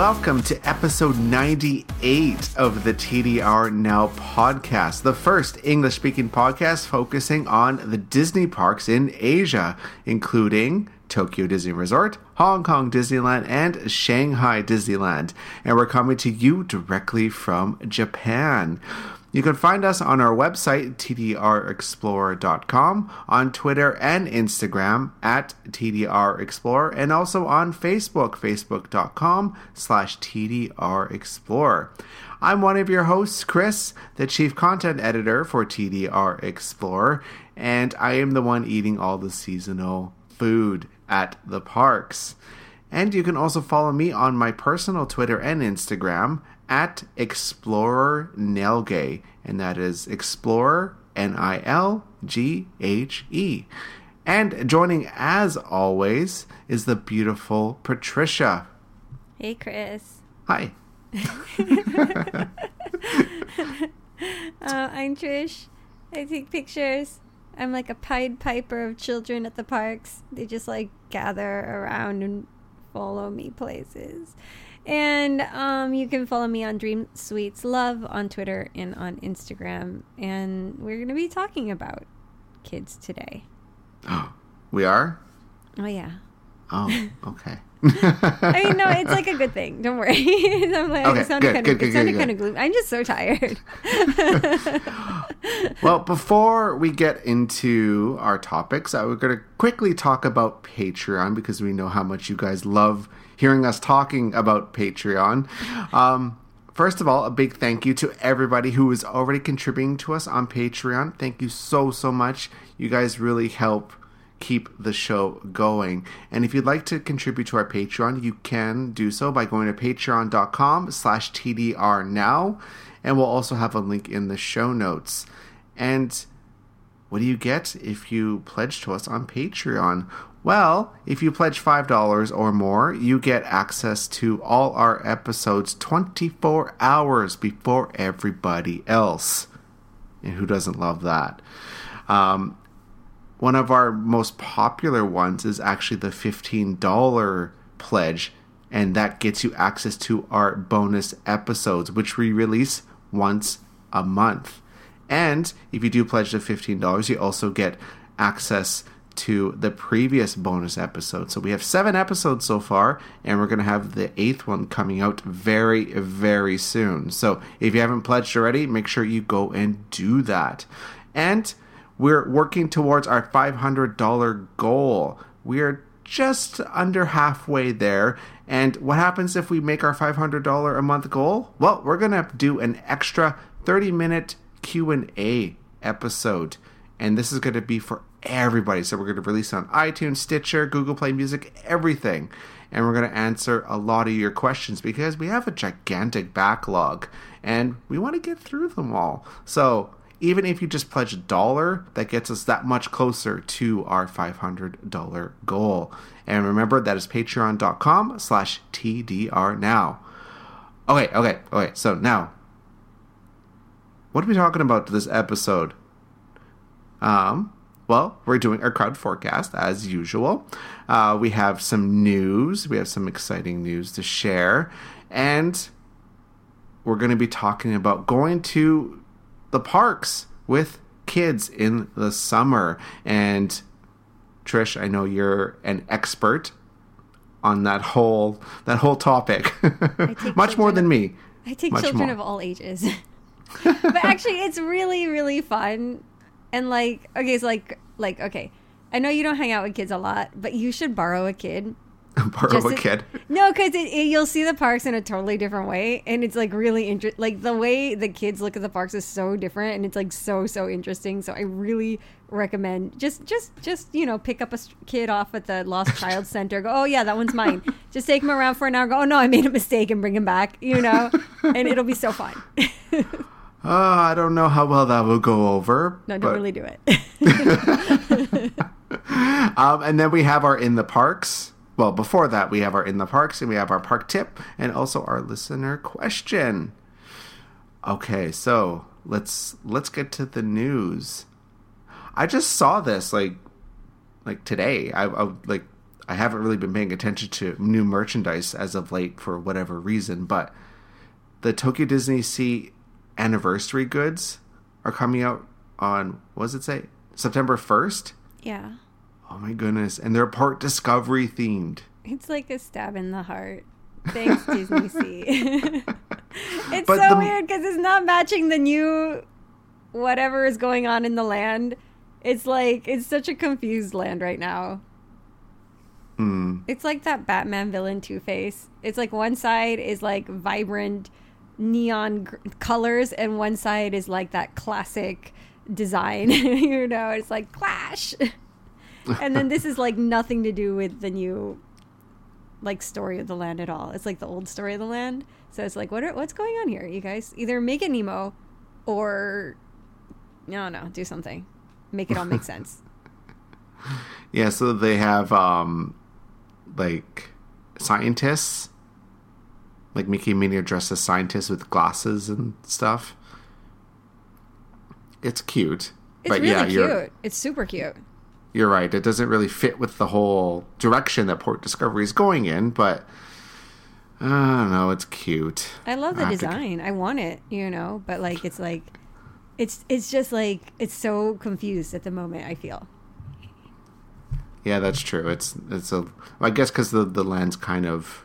Welcome to episode 98 of the TDR Now podcast, the first English speaking podcast focusing on the Disney parks in Asia, including Tokyo Disney Resort, Hong Kong Disneyland, and Shanghai Disneyland. And we're coming to you directly from Japan. You can find us on our website, tdrexplorer.com, on Twitter and Instagram at tdrexplorer, and also on Facebook, facebook.com slash tdrexplorer. I'm one of your hosts, Chris, the chief content editor for TDR Explorer, and I am the one eating all the seasonal food at the parks. And you can also follow me on my personal Twitter and Instagram at Explorer Nilghe, and that is Explorer N I L G H E. And joining as always is the beautiful Patricia. Hey, Chris. Hi. uh, I'm Trish. I take pictures. I'm like a Pied Piper of children at the parks. They just like gather around and follow me places. And um, you can follow me on Dream Sweets Love on Twitter and on Instagram. And we're going to be talking about kids today. Oh, we are? Oh, yeah. Oh, okay. I mean, no, it's like a good thing. Don't worry. I'm like, Okay, it sounded good, kind good, of, good, it sounded kind of gloomy. I'm just so tired. well, before we get into our topics, I we're going to quickly talk about Patreon because we know how much you guys love hearing us talking about Patreon. Um, first of all, a big thank you to everybody who is already contributing to us on Patreon. Thank you so, so much. You guys really help keep the show going. And if you'd like to contribute to our Patreon, you can do so by going to patreon.com slash TDR now. And we'll also have a link in the show notes. And what do you get if you pledge to us on Patreon? Well, if you pledge $5 or more, you get access to all our episodes 24 hours before everybody else. And who doesn't love that? Um, one of our most popular ones is actually the $15 pledge, and that gets you access to our bonus episodes, which we release once a month. And if you do pledge the $15, you also get access to the previous bonus episode. So we have seven episodes so far, and we're going to have the eighth one coming out very, very soon. So if you haven't pledged already, make sure you go and do that. And we're working towards our $500 goal. We're just under halfway there. And what happens if we make our $500 a month goal? Well, we're going to do an extra 30 minute Q&A episode. And this is going to be for everybody. So we're going to release on iTunes, Stitcher, Google Play Music, everything. And we're going to answer a lot of your questions because we have a gigantic backlog and we want to get through them all. So even if you just pledge a dollar, that gets us that much closer to our $500 goal. And remember, that is patreon.com slash TDR now. Okay, okay, okay. So now, what are we talking about this episode? Um, well, we're doing our crowd forecast as usual. Uh, we have some news. We have some exciting news to share. And we're going to be talking about going to the parks with kids in the summer. And Trish, I know you're an expert on that whole that whole topic. Much more than me. I take Much children more. of all ages. but actually, it's really, really fun. And like, okay, so like, like, okay, I know you don't hang out with kids a lot, but you should borrow a kid. Borrow Just a to- kid. No, because you'll see the parks in a totally different way, and it's like really interesting. Like the way the kids look at the parks is so different, and it's like so so interesting. So I really recommend just just just you know pick up a kid off at the Lost Child Center. Go, oh yeah, that one's mine. just take him around for an hour. Go, oh no, I made a mistake, and bring him back. You know, and it'll be so fun. Uh, I don't know how well that will go over. no, don't but- really do it. Um, and then we have our in the parks. Well, before that, we have our in the parks and we have our park tip and also our listener question. Okay, so let's let's get to the news. I just saw this like like today. I, I like I haven't really been paying attention to new merchandise as of late for whatever reason, but the Tokyo Disney Sea anniversary goods are coming out on what does it say? September first? Yeah. Oh my goodness. And they're Port Discovery themed. It's like a stab in the heart. Thanks, Disney Sea. it's But so the- weird because it's not matching the new whatever is going on in the land. It's like it's such a confused land right now. Hmm. It's like that Batman villain Two Face. It's like one side is like vibrant neon gr- colors, and one side is like that classic design. you know, it's like clash. and then this is like nothing to do with the new like story of the land at all. It's like the old story of the land. So it's like, what are, what's going on here, you guys? Either make it Nemo, or no, no, do something, make it all make sense. Yeah, so they have um like scientists like Mickey and Minnie are dressed as scientists with glasses and stuff. It's cute. It's really yeah, cute. It's super cute. you're right. It doesn't really fit with the whole direction that Port Discovery is going in, but I don't know, it's cute. I love the I have to- design. I want it, you know, but like it's like it's it's just like it's so confused at the moment, I feel. Yeah, that's true. It's it's a I guess cuz the the land's kind of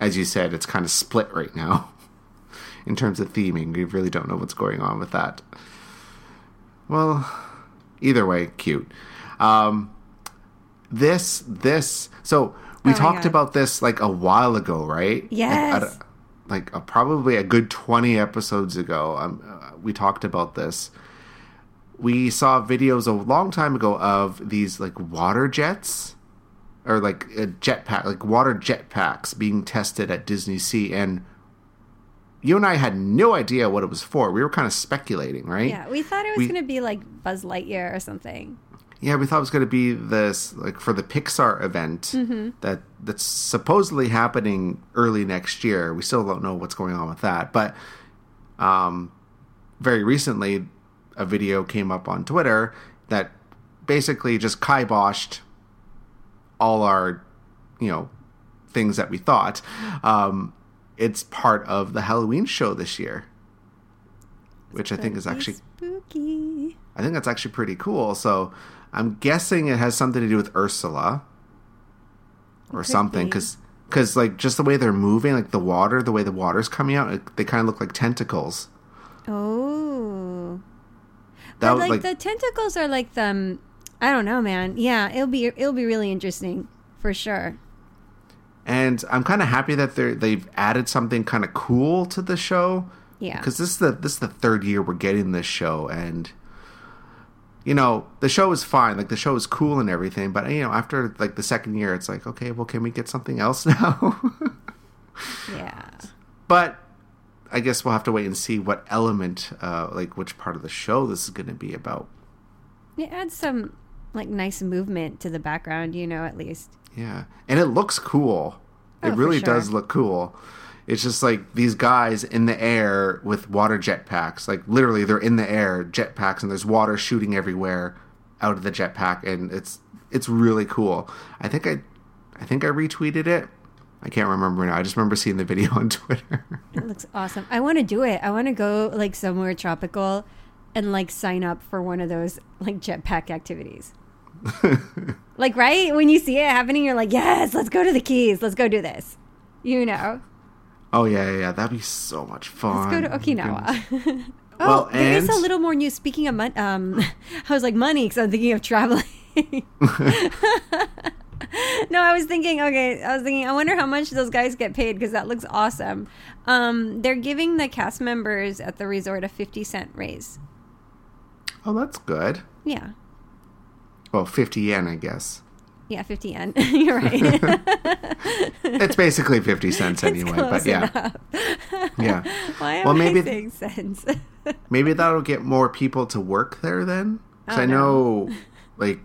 as you said, it's kind of split right now in terms of theming. We really don't know what's going on with that. Well, either way, cute. Um, this this so we Oh talked God. about this like a while ago, right? Like, Yes. a- Like, uh, probably a good twenty episodes ago, um, uh, we talked about this. We saw videos a long time ago of these like water jets or like a jetpack, like water jetpacks being tested at Disney Sea, and you and I had no idea what it was for. We were kind of speculating, right? Yeah, we thought it was going to be like Buzz Lightyear or something. Yeah, we thought it was going to be this like for the Pixar event that that's supposedly happening early next year. We still don't know what's going on with that, but um, very recently, a video came up on Twitter that basically just kiboshed all our, you know, things that we thought. Um, it's part of the Halloween show this year, which I think is actually spooky. I think that's actually pretty cool. So I'm guessing it has something to do with Ursula or could something be. because like just the way they're moving, like the water, the way the water's coming out, it, they kind of look like tentacles. Oh. That but was like, like, the tentacles are like them I don't know, man. Yeah, it'll be it'll be really interesting for sure. and I'm kind of happy that they they've added something kind of cool to the show Yeah. because this is the this is the third year we're getting this show and. You know, the show is fine. Like the show is cool and everything, but you know, after like the second year, it's like, okay, well, can we get something else now? Yeah. But I guess we'll have to wait and see what element, uh, like which part of the show this is going to be about. It adds some like nice movement to the background, you know, at least. Yeah, and it looks cool. Oh, it really sure. does look cool. It's just like these guys in the air with water jetpacks. Like literally, they're in the air, jetpacks, and there's water shooting everywhere out of the jetpack, and it's it's really cool. I think I, I think I retweeted it. I can't remember now. I just remember seeing the video on Twitter. It looks awesome. I want to do it. I want to go like somewhere tropical and like sign up for one of those like jetpack activities. like right when you see it happening, you're like, yes, let's go to the Keys. Let's go do this. You know, oh yeah, yeah, yeah, that'd be so much fun. let's go to Oh. Okinawa. oh, Well, there is a little more news. Speaking of money, um, I was like money because I'm thinking of traveling. no, I was thinking. Okay, I was thinking. I wonder how much those guys get paid because that looks awesome. Um, they're giving the cast members at the resort a fifty cent raise. Oh, that's good. Yeah, Well, 50 yen, I guess. yeah, fifty yen. You're right. It's basically 50 cents anyway, but yeah. Yeah. Why Well, maybe- saying sense? Maybe that'll get more people to work there then. Because Oh, I no. know, like,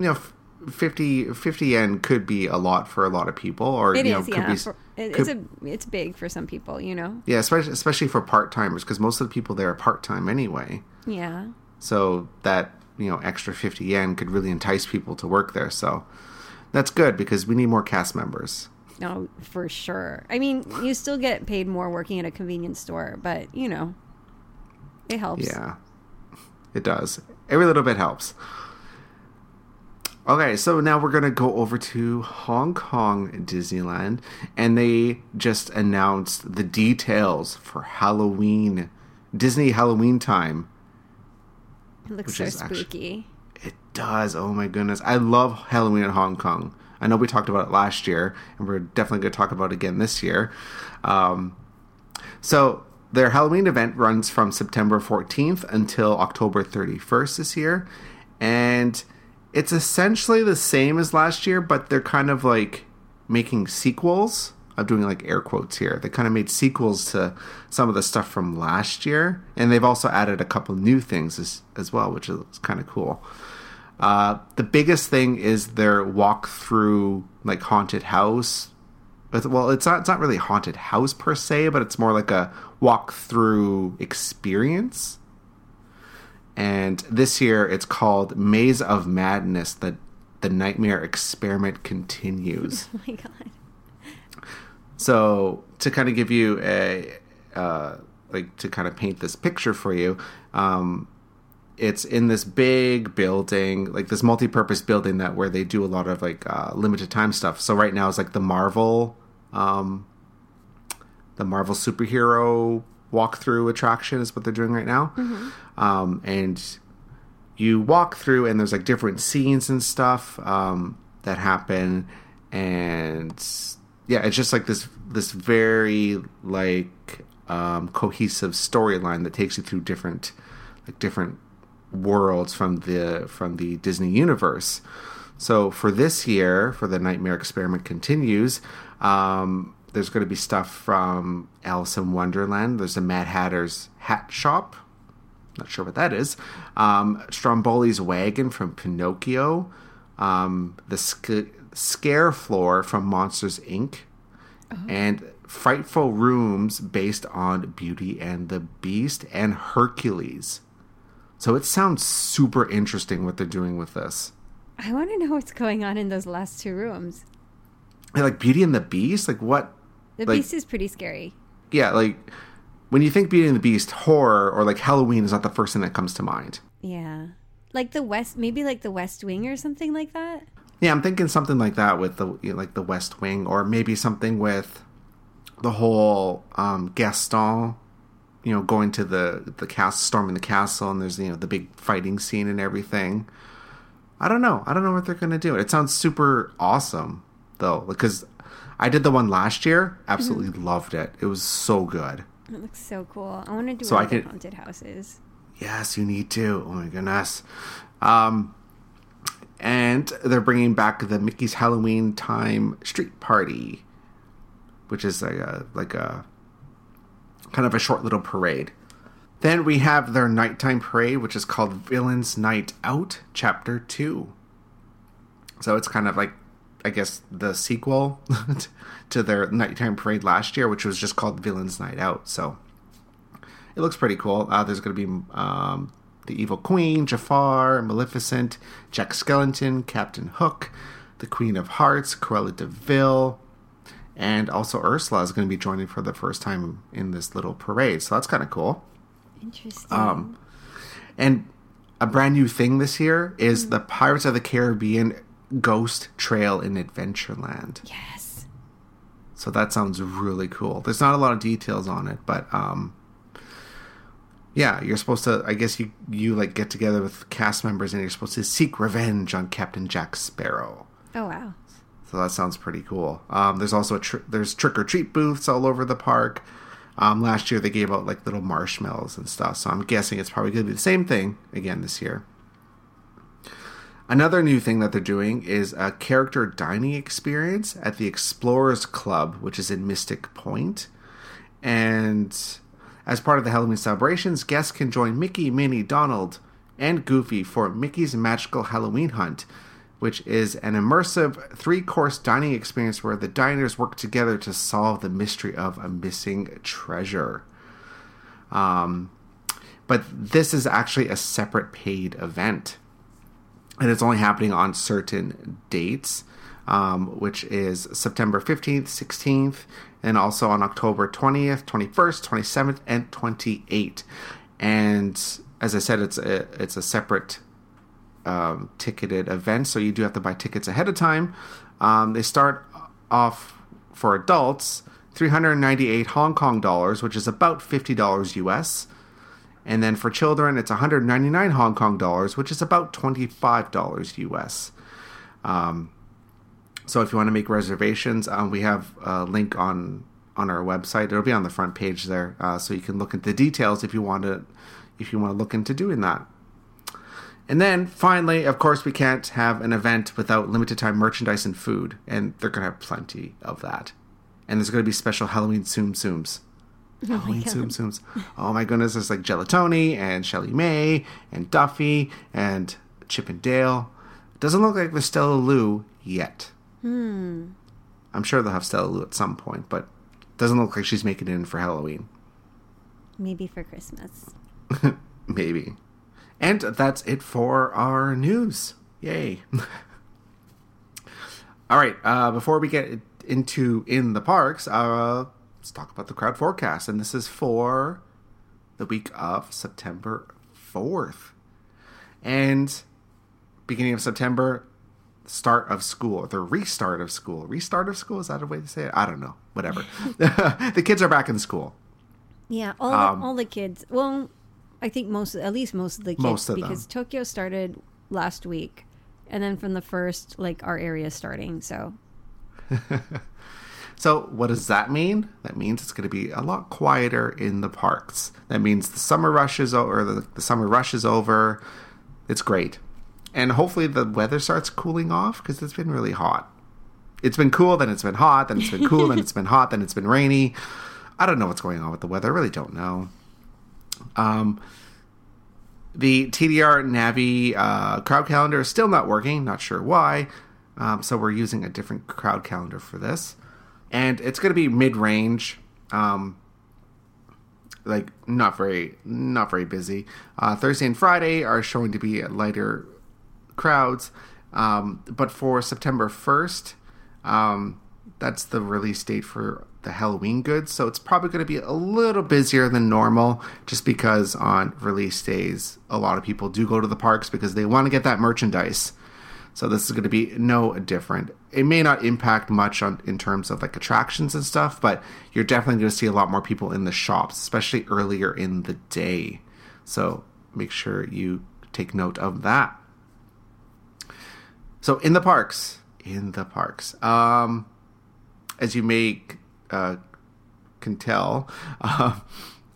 you know, f- 50, 50 yen could be a lot for a lot of people, or, It you know, is, could yeah. be. For- it- could- it's a it's big for some people, you know. yeah, especially, especially for part timers, because most of the people there are part time anyway. Yeah. So that, you know, extra 50 yen could really entice people to work there. So that's good because we need more cast members. No, for sure. I mean, you still get paid more working at a convenience store, but you know, it helps. Yeah, it does. Every little bit helps. Okay, so now we're going to go over to Hong Kong Disneyland, and they just announced the details for Halloween, Disney Halloween time. It looks so spooky. It does. Oh my goodness. I love Halloween in Hong Kong. I know we talked about it last year, and we're definitely going to talk about it again this year. Um, so, their Halloween event runs from September 14th until October 31st this year. And it's essentially the same as last year, but they're kind of like making sequels. I'm doing like air quotes here. They kind of made sequels to some of the stuff from last year, and they've also added a couple new things as, as well, which is kind of cool. Uh, the biggest thing is their walk through like haunted house. Well, it's not it's not really haunted house per se, but it's more like a walk through experience. And this year it's called Maze of Madness. The the nightmare experiment continues. Oh my god. So to kind of give you a uh, like to kind of paint this picture for you, um, it's in this big building, like this multi-purpose building that where they do a lot of like uh, limited time stuff. So right now it's like the Marvel, um, the Marvel superhero walkthrough attraction is what they're doing right now, um, and you walk through and there's like different scenes and stuff um, that happen. And yeah it's just like this this very like um, cohesive storyline that takes you through different like different worlds from the from the disney universe. So for this year for the nightmare experiment continues um, there's going to be stuff from alice in wonderland. There's a mad hatter's hat shop. Not sure what that is. Um, Stromboli's wagon from Pinocchio, um, the scare floor from Monsters Inc., oh. and frightful rooms based on Beauty and the Beast and Hercules. So it sounds super interesting what they're doing with this. I want to know what's going on in those last two rooms. Like Beauty and the Beast, like what? The Like- beast is pretty scary. Yeah, like when you think Beauty and the Beast, horror or like Halloween is not the first thing that comes to mind. Yeah. Like the West, maybe like the West Wing or something like that. Yeah, I'm thinking something like that with the you know, like the West Wing, or maybe something with the whole um, Gaston, you know, going to the the castle, storming the castle, and there's you know the big fighting scene and everything. I don't know. I don't know what they're gonna do. It sounds super awesome though, because I did the one last year. Absolutely loved it. It was so good. It looks so cool. I want to do So I could- haunted houses. Yes, you need to. Oh my goodness. Um, and they're bringing back the Mickey's Halloween Time Street Party, which is like a like a kind of a short little parade. Then we have their nighttime parade, which is called Villains Night Out, Chapter Two. So it's kind of like, I guess, the sequel to their nighttime parade last year, which was just called Villains Night Out. So it looks pretty cool. Uh, there's going to be um, the Evil Queen, Jafar, Maleficent, Jack Skellington, Captain Hook, the Queen of Hearts, Cruella de Vil, and also Ursula is going to be joining for the first time in this little parade. So that's kind of cool. Interesting. Um, and a brand new thing this year is the Pirates of the Caribbean Ghost Trail in Adventureland. yes. So that sounds really cool. There's not a lot of details on it, but um yeah, you're supposed to I guess you you like get together with cast members and you're supposed to seek revenge on Captain Jack Sparrow. Oh wow. So that sounds pretty cool. Um, there's also a tr- there's trick or treat booths all over the park. Um, last year they gave out like little marshmallows and stuff, so I'm guessing it's probably going to be the same thing again this year. Another new thing that they're doing is a character dining experience at the Explorers Club, which is in Mystic And as part of the Halloween celebrations, guests can join Mickey, Minnie, Donald, and Goofy for Mickey's Magical Halloween Hunt, which is an immersive three course dining experience where the diners work together to solve the mystery of a missing treasure. Um, but this is actually a separate paid event and it's only happening on certain dates. um, which is September 15th, 16th, and also on October 20th, 21st, 27th, and 28th. And as I said, it's a, it's a separate um, ticketed event, so you do have to buy tickets ahead of time. Um, they start off for adults 398 Hong Kong dollars, which is about $50 US. And then for children, it's 199 Hong Kong dollars, which is about $25 US. Um, so if you want to make reservations, um, we have a link on on our website. It'll be on the front page there, uh, so you can look into the details if you want to if you want to look into doing that. And then finally, of course, we can't have an event without limited time merchandise and food, and they're gonna have plenty of that. And there's gonna be special Halloween Tsum Tsums. Oh Halloween Tsum Tsums. Oh my goodness, there's like Gelatoni and ShellieMay and Duffy and Chip and Dale. Doesn't look like there's Stella Lou yet. Hmm. I'm sure they'll have Stella Lou at some point, but doesn't look like she's making it in for Halloween. Maybe for Christmas. Maybe. And that's it for our news. Yay. All right, uh, before we get into in the parks, uh, let's talk about the crowd forecast. And this is for the week of September 4th. And beginning of September, start of school, the restart of school. Restart of school, is that a way to say it? I don't know. Whatever. the kids are back in school. Yeah, all Um, the, all the kids. Well, I think most, at least most of the kids, Most of because Tokyo started last week, and then from the first, like our area starting. So So, what does that mean? That means it's going to be a lot quieter in the parks. That means the summer rush is over. The, the summer rush is over. It's great, and hopefully the weather starts cooling off because it's been really hot. It's been cool, then it's been hot, then it's been cool, then it's been hot, then it's been rainy. I don't know what's going on with the weather. I really don't know. Um, the TDR Navi uh, crowd calendar is still not working. Not sure why. Um, so we're using a different crowd calendar for this, and it's going to be mid-range. Um, like not very not very busy. Uh, Thursday and Friday are showing to be lighter crowds, um, but for September first, um, that's the release date for the Halloween goods. So it's probably going to be a little busier than normal, just because on release days a lot of people do go to the parks because they want to get that merchandise. So this is going to be no different. It may not impact much on in terms of like attractions and stuff, but you're definitely going to see a lot more people in the shops, especially earlier in the day. So make sure you take note of that. So in the parks, in the parks, um, as you may uh, can tell, uh,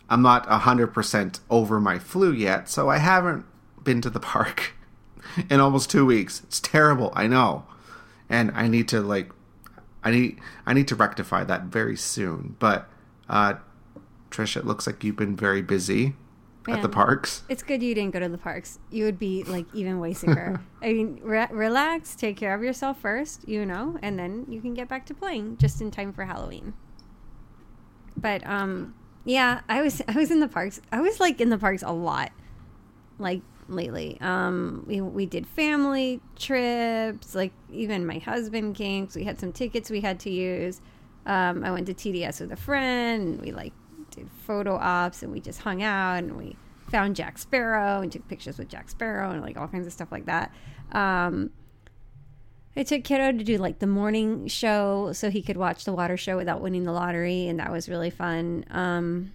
I'm not hundred percent over my flu yet, so I haven't been to the park in almost two weeks. It's terrible, I know, and I need to like, I need I need to rectify that very soon. But uh, Trish, it looks like you've been very busy at the parks. it's good you didn't go to the parks. You would be like even way sicker. I mean, re- relax, take care of yourself first, you know, and then you can get back to playing just in time for Halloween. But um, yeah, I was I was in the parks. I was like in the parks a lot, like lately. Um, we we did family trips. Like even my husband came. 'cause we had some tickets we had to use. Um, I went to TDS with a friend. We like did photo ops and we just hung out and we found Jack Sparrow and took pictures with Jack Sparrow and like all kinds of stuff like that. Um, I took kiddo to do like the morning show so he could watch the water show without winning the lottery, and that was really fun. Um,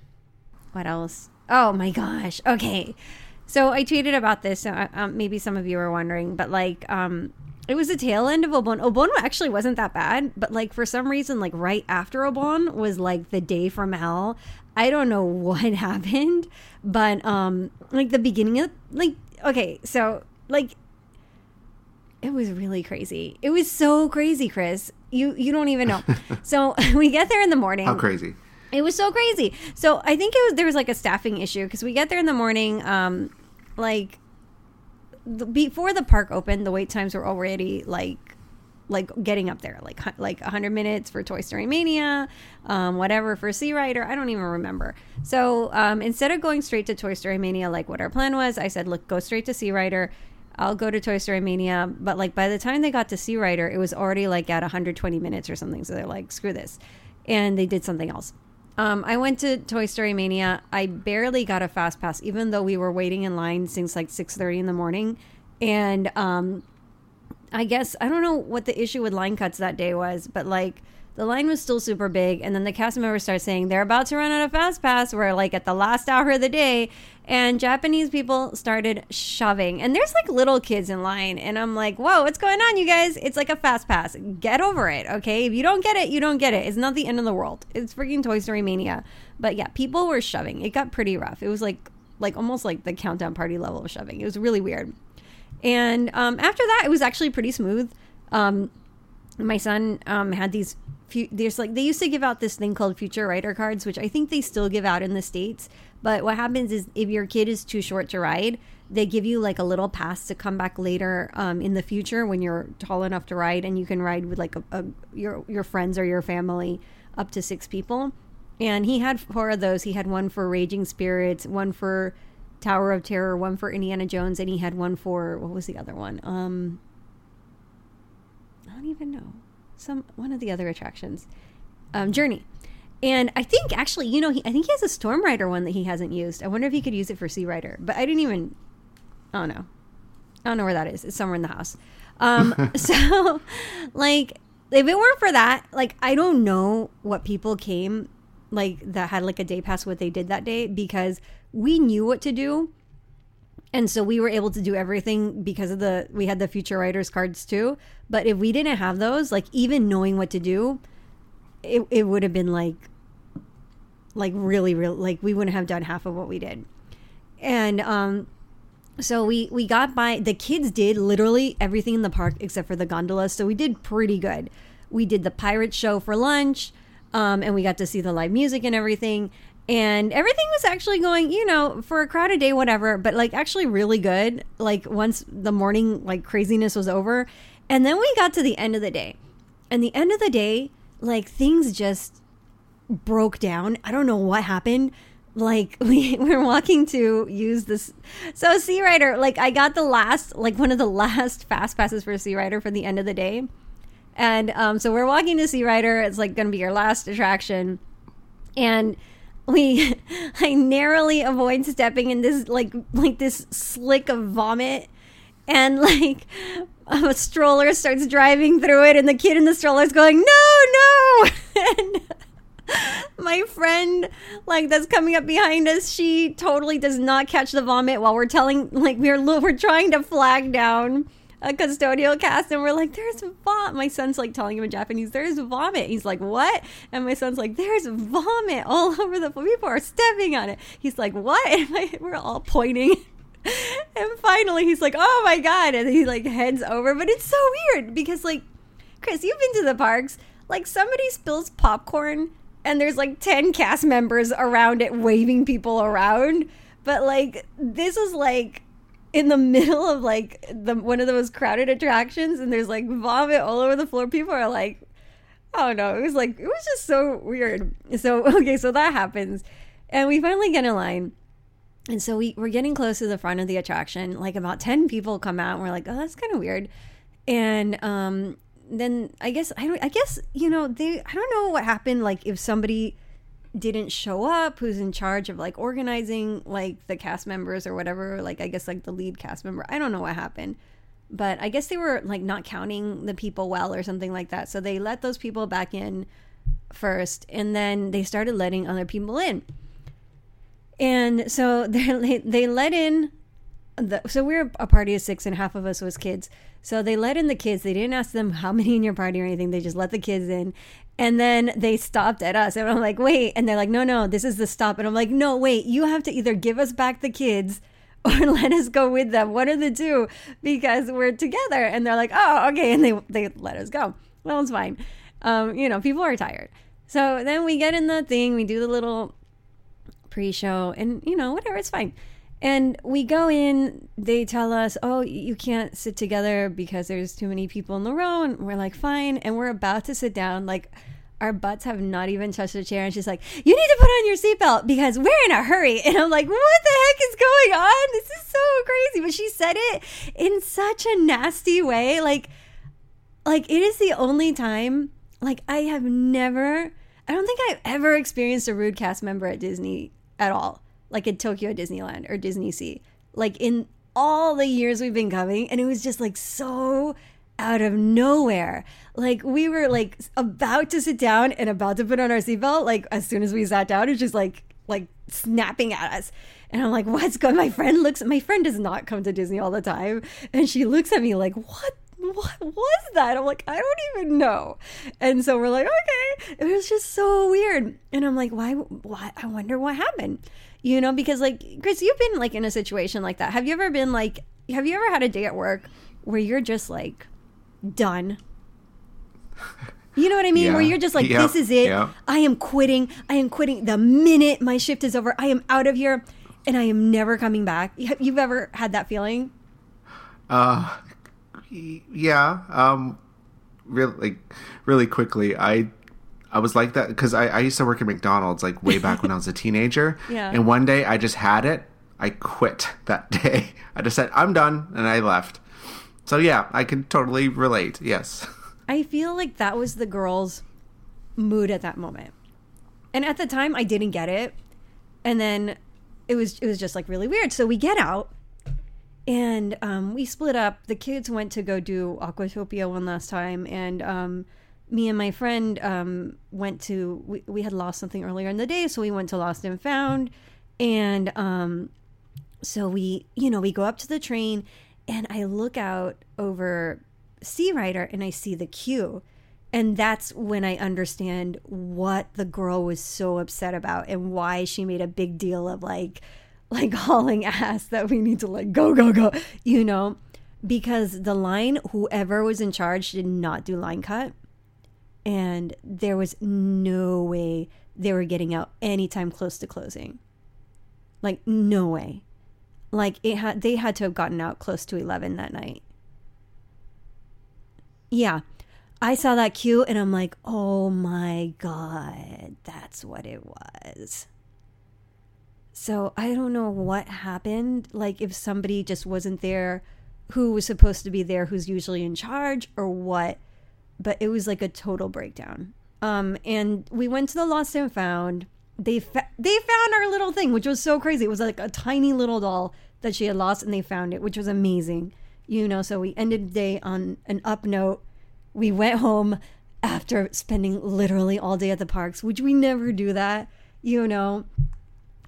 what else? Oh my gosh. Okay. So I tweeted about this. So uh, um, maybe some of you are wondering, but like, um, it was the tail end of Obon. Obon actually wasn't that bad, but like for some reason, like right after Obon was like the day from hell. I don't know what happened, but um, like the beginning of like okay, so like it was really crazy. It was so crazy, Chris. You you don't even know. so we get there in the morning. How crazy! It was so crazy. So I think it was there was like a staffing issue because we get there in the morning, um, like the, before the park opened, the wait times were already like like getting up there, like like 100 minutes for Toy Story Mania, um, whatever for Sea Rider. I don't even remember. So um, instead of going straight to Toy Story Mania, like what our plan was, I said, look, go straight to Sea Rider. I'll go to Toy Story Mania. But like by the time they got to Sea Rider, it was already like at 120 minutes or something. So they're like, screw this. And they did something else. Um, I went to Toy Story Mania. I barely got a fast pass, even though we were waiting in line since like 6:30 in the morning. And um, I guess I don't know what the issue with line cuts that day was, but like the line was still super big. And then the cast members start saying they're about to run out of fast pass. We're like at the last hour of the day, and Japanese people started shoving. And there's like little kids in line, and I'm like, whoa, what's going on, you guys? It's like a fast pass. Get over it, okay? If you don't get it, you don't get it. It's not the end of the world. It's freaking Toy Story Mania. But yeah, people were shoving. It got pretty rough. It was like like almost like the countdown party level of shoving. It was really weird. And um, after that, it was actually pretty smooth. Um, my son um, had these. Few, there's like they used to give out this thing called future rider cards, which I think they still give out in the states. But what happens is if your kid is too short to ride, they give you like a little pass to come back later um, in the future when you're tall enough to ride, and you can ride with like a, a your your friends or your family up to six people. And he had four of those. He had one for Raging Spirits, one for Tower of Terror, one for Indiana Jones, and he had one for what was the other one? Um, I don't even know. Some one of the other attractions, um, Journey. And I think actually, you know, he, I think he has a Storm Rider one that he hasn't used. I wonder if he could use it for Sea Rider, but I didn't even. I don't know. I don't know where that is. It's somewhere in the house. Um, so, like, if it weren't for that, like, I don't know what people came like that had like a day pass what they did that day because we knew what to do. And so we were able to do everything because of the we had the future riders cards too. But if we didn't have those like even knowing what to do it, it would have been like like really real like we wouldn't have done half of what we did. And um so we we got by the kids did literally everything in the park except for the gondolas so we did pretty good. We did the pirate show for lunch um, and we got to see the live music and everything and everything was actually going you know for a crowded day whatever but like actually really good. Like once the morning like craziness was over. And then we got to the end of the day. And the end of the day like things just broke down. I don't know what happened. Like we were walking to use this so sea rider like i got the last like one of the last fast passes for sea rider for the end of the day. And um, so we're walking to sea rider. It's like gonna be your last attraction. And we I narrowly avoid stepping in this like like this slick of vomit. And like a stroller starts driving through it and the kid in the stroller is going no no! And my friend like that's coming up behind us she totally does not catch the vomit while we're telling like we're we're trying to flag down a custodial cast and we're like, there's vomit. My son's like telling him in Japanese, there's vomit. He's like, what? And my son's like, there's vomit all over the floor. people are stepping on it. He's like, what? And I, we're all pointing. and finally he's like, oh my God. And he like heads over. But it's so weird because like, Chris, you've been to the parks. Like somebody spills popcorn and there's like 10 cast members around it waving people around. But like, this is like in the middle of like the one of the most crowded attractions and there's like vomit all over the floor people are like oh no it was like it was just so weird. So okay so that happens. And we finally get in line. And so we, we're getting close to the front of the attraction like about 10 people come out and we're like oh that's kind of weird. And um then i guess i don't i guess you know they i don't know what happened like if somebody didn't show up who's in charge of like organizing like the cast members or whatever like i guess like the lead cast member. I don't know what happened. But i guess they were like not counting the people well or something like that. So they let those people back in first and then they started letting other people in. And so they they let in the, so we are a party of six and half of us was kids so they let in the kids they didn't ask them how many in your party or anything they just let the kids in and then they stopped at us. And I'm like, wait. And they're like, no, no, this is the stop. And I'm like, no, wait, you have to either give us back the kids or let us go with them. One of the two, because we're together. And they're like, oh, okay. And they, they let us go. Well, it's fine. Um, you know, people are tired. So then we get in the thing, we do the little pre show, and, you know, whatever, it's fine. And we go in, they tell us, oh, you can't sit together because there's too many people in the row. And we're like, fine. And we're about to sit down. Like, our butts have not even touched the chair, and she's like, "You need to put on your seatbelt because we're in a hurry." And I'm like, "What the heck is going on? This is so crazy!" But she said it in such a nasty way, like, like it is the only time, like I have never, I don't think I've ever experienced a rude cast member at Disney at all, like at Tokyo Disneyland or Disney Sea, like in all the years we've been coming, and it was just like so out of nowhere. Like we were like about to sit down and about to put on our seatbelt. Like as soon as we sat down, it's just like like snapping at us. And I'm like, what's going? My friend looks. My friend does not come to Disney all the time, and she looks at me like, what? What was that? I'm like, I don't even know. And so we're like, okay. It was just so weird. And I'm like, why? Why? I wonder what happened. You know, because like Chris, you've been like in a situation like that. Have you ever been like? Have you ever had a day at work where you're just like done. You know what I mean? Yeah. Where you're just like, Yep. this is it. Yep. I am quitting. I am quitting the minute my shift is over. I am out of here and I am never coming back. You- You've ever had that feeling? Uh, yeah. Um, really, like, really quickly, I, I was like that because I, I used to work at McDonald's like way back when I was a teenager. Yeah. And one day I just had it. I quit that day. I just said I'm done, and I left. So yeah, I can totally relate. Yes. I feel like that was the girl's mood at that moment. And at the time I didn't get it. And then it was it was just like really weird. So we get out and um, we split up. The kids went to go do Aquatopia one last time and um, me and my friend um, went to we, we had lost something earlier in the day, so we went to Lost and Found. And um, so we you know we go up to the train and i look out over sea rider and i see the queue. And that's when i understand what the girl was so upset about and why she made a big deal of like like hauling ass that we need to like go go go you know? Because the line whoever was in charge did not do line cut and there was no way they were getting out anytime close to closing. Like no way. Like it had they had to have gotten out close to 11 that night. Yeah. I saw that queue and i'm like oh my god that's what it was. So i don't know what happened. Like if somebody just wasn't there who was supposed to be there who's usually in charge or what but it was like a total breakdown. Um and we went to the lost and found. They fa- they found our little thing which was so crazy. It was like a tiny little doll that she had lost and they found it which was amazing. You know so we ended the day on an up note. We went home after spending literally all day at the parks which we never do that you know?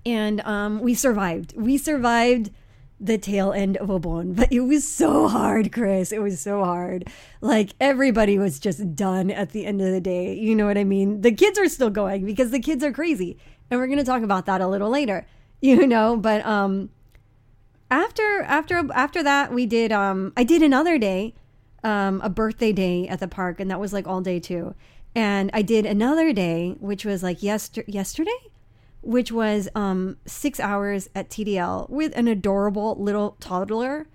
And um, we survived. We survived the tail end of Obon, but it was so hard, Chris. It was so hard. Like everybody was just done at the end of the day. You know what I mean? The kids are still going because the kids are crazy, and we're going to talk about that a little later. You know, but um, after after after that, we did um, I did another day, um, a birthday day at the park, and that was like all day too. And I did another day, which was like yester- yesterday which was um, six hours at TDL with an adorable little toddler.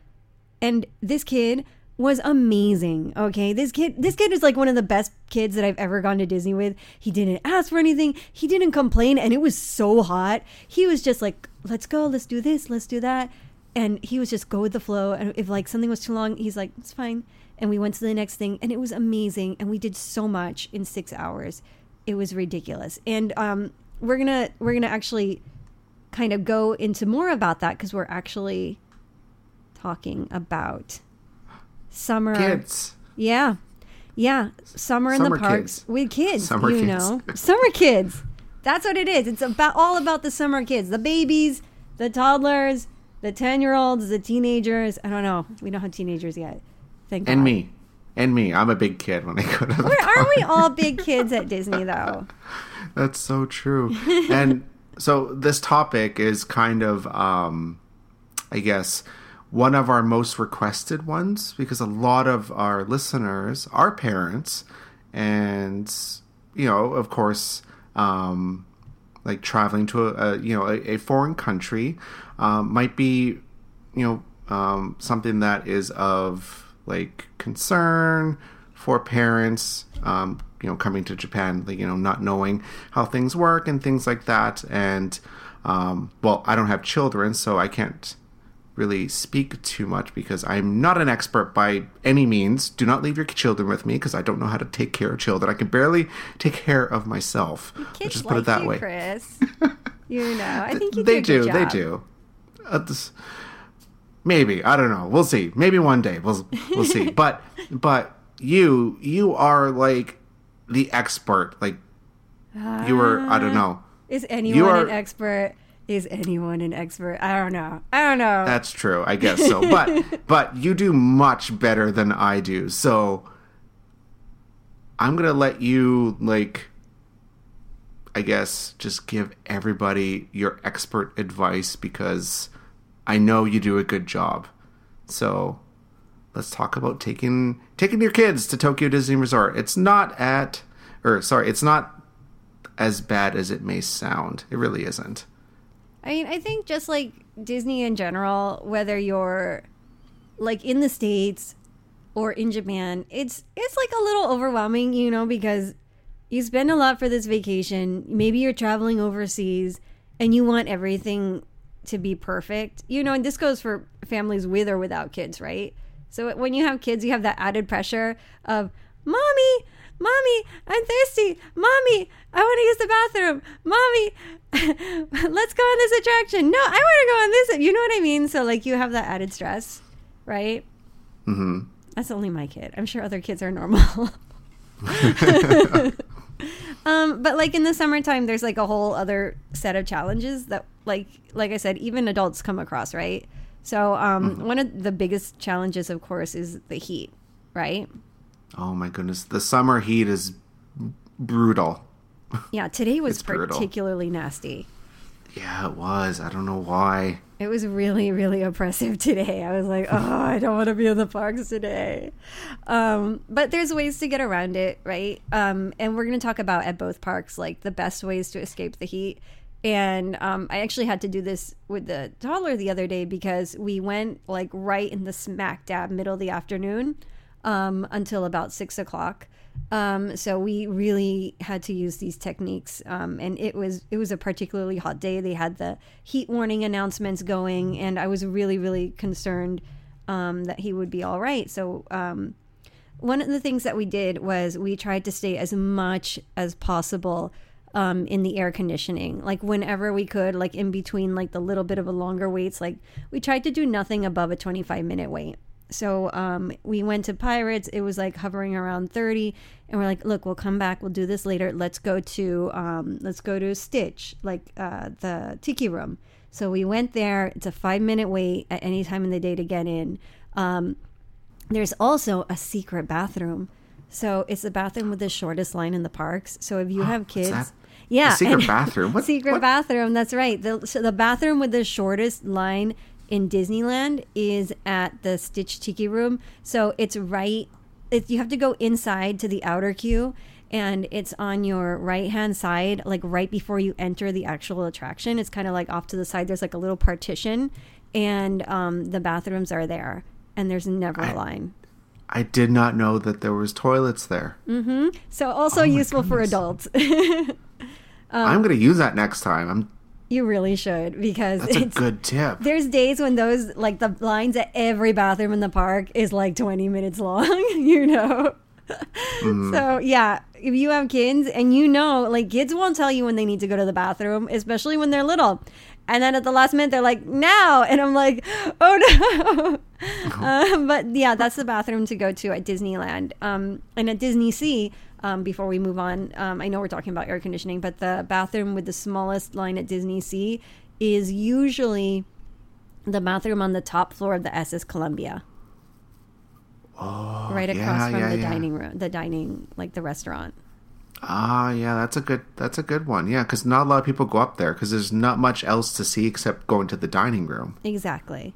And this kid was amazing. Okay, this kid, this kid is like one of the best kids that I've ever gone to Disney with. He didn't ask for anything. He didn't complain, and it was so hot. He was just like, "Let's go. Let's do this. Let's do that." And he was just go with the flow. And if like something was too long, he's like, "It's fine." And we went to the next thing, and it was amazing. And we did so much in six hours. It was ridiculous. And um, we're gonna we're gonna actually kind of go into more about that because we're actually talking about summer Kids. yeah yeah summer in the parks kids. with kids Summer you kids. know summer kids that's what it is it's about all about the summer kids the babies the toddlers the 10 year olds the teenagers i don't know we don't have teenagers yet thank you. And God. me. And me. I'm a big kid when I go to the Where aren't we all big kids at disney though That's so true. and so this topic is kind of, um, I guess, one of our most requested ones because a lot of our listeners are parents, and you know, of course, um, like traveling to a, a you know a, a foreign country um, might be you know um, something that is of like concern for parents um, you know coming to Japan, like, you know, not knowing how things work and things like that. And um, well, I don't have children, so I can't really speak too much because I'm not an expert by any means. Do not leave your children with me because I don't know how to take care of children. I can barely take care of myself. Let's just like put it that you, way. Chris. you know, I think you they do. a do. good They do. Uh, this- maybe I don't know. We'll see. Maybe one day we'll we'll see. But but you you are like the expert. Like you were. I don't ah. know. Is anyone are- an expert? Is anyone an expert? I don't know. I don't know. That's true. I guess so. But but you do much better than I do. So I'm gonna let you like. I guess just give everybody your expert advice because I know you do a good job. So let's talk about taking taking your kids to Tokyo Disney Resort. It's not at or sorry, it's not as bad as it may sound. It really isn't. I mean, I think just like Disney in general, whether you're like in the states or in Japan, it's it's like a little overwhelming, you know, because you spend a lot for this vacation. Maybe you're traveling overseas and you want everything to be perfect. You know, and this goes for families with or without kids, right? So when you have kids, you have that added pressure of, "Mommy, Mommy, I'm thirsty. Mommy, I want to use the bathroom. Mommy, let's go on this attraction. No, I want to go on this. You know what I mean? So like you have that added stress, right? Mhm. That's only my kid. I'm sure other kids are normal. um, but like in the summertime, there's like a whole other set of challenges that, like, like I said, even adults come across, right? So um, one of the biggest challenges, of course, is the heat, right? Oh my goodness, the summer heat is brutal. Yeah, today was It's brutal. particularly nasty. Yeah, it was. I don't know why. It was really, really oppressive today. I was like, oh, I don't want to be in the parks today. Um, but there's ways to get around it, right? Um, and we're going to talk about at both parks, like the best ways to escape the heat. And um, I actually had to do this with the toddler the other day because we went like right in the smack dab middle of the afternoon um, until about six o'clock. Um, so we really had to use these techniques, um, and it was it was a particularly hot day. They had the heat warning announcements going, and I was really really concerned um, that he would be all right. So um, one of the things that we did was we tried to stay as much as possible um, in the air conditioning, like whenever we could, like in between like the little bit of a longer waits. Like we tried to do nothing above a twenty five minute wait. So um, we went to Pirates. It was like hovering around 30, and we're like, "Look, we'll come back. We'll do this later. Let's go to um, let's go to Stitch, like uh, the Tiki Room." So we went there. It's a five minute wait at any time in the day to get in. Um, there's also a secret bathroom. So it's the bathroom with the shortest line in the parks. So if you have kids? Yeah, A secret bathroom? What- secret what? bathroom. That's right. The, so the bathroom with the shortest line in Disneyland is at the Stitch Tiki Room. So it's right. It, you have to go inside to the outer queue, and it's on your right hand side, like right before you enter the actual attraction. It's kind of like off to the side. There's like a little partition, and um, the bathrooms are there, and there's never a line. I did not know that there was toilets there. Mm-hmm. So also Oh useful for goodness. adults. I'm going to use that next time. I'm you really should because that's a good tip. there's days when those like the lines at every bathroom in the park is like 20 minutes long you know so yeah if you have kids and you know like kids won't tell you when they need to go to the bathroom especially when they're little and then at the last minute they're like now and i'm like oh no um, but yeah that's the bathroom to go to at disneyland um, and at disney sea um, before we move on um, i know we're talking about air conditioning but the bathroom with the smallest line at disney sea is usually the bathroom on the top floor of the ss columbia Oh, right across yeah, from yeah, the yeah. dining room the dining like the restaurant Ah, yeah, that's a good that's a good one. Yeah, because not a lot of people go up there because there's not much else to see except going to the dining room. exactly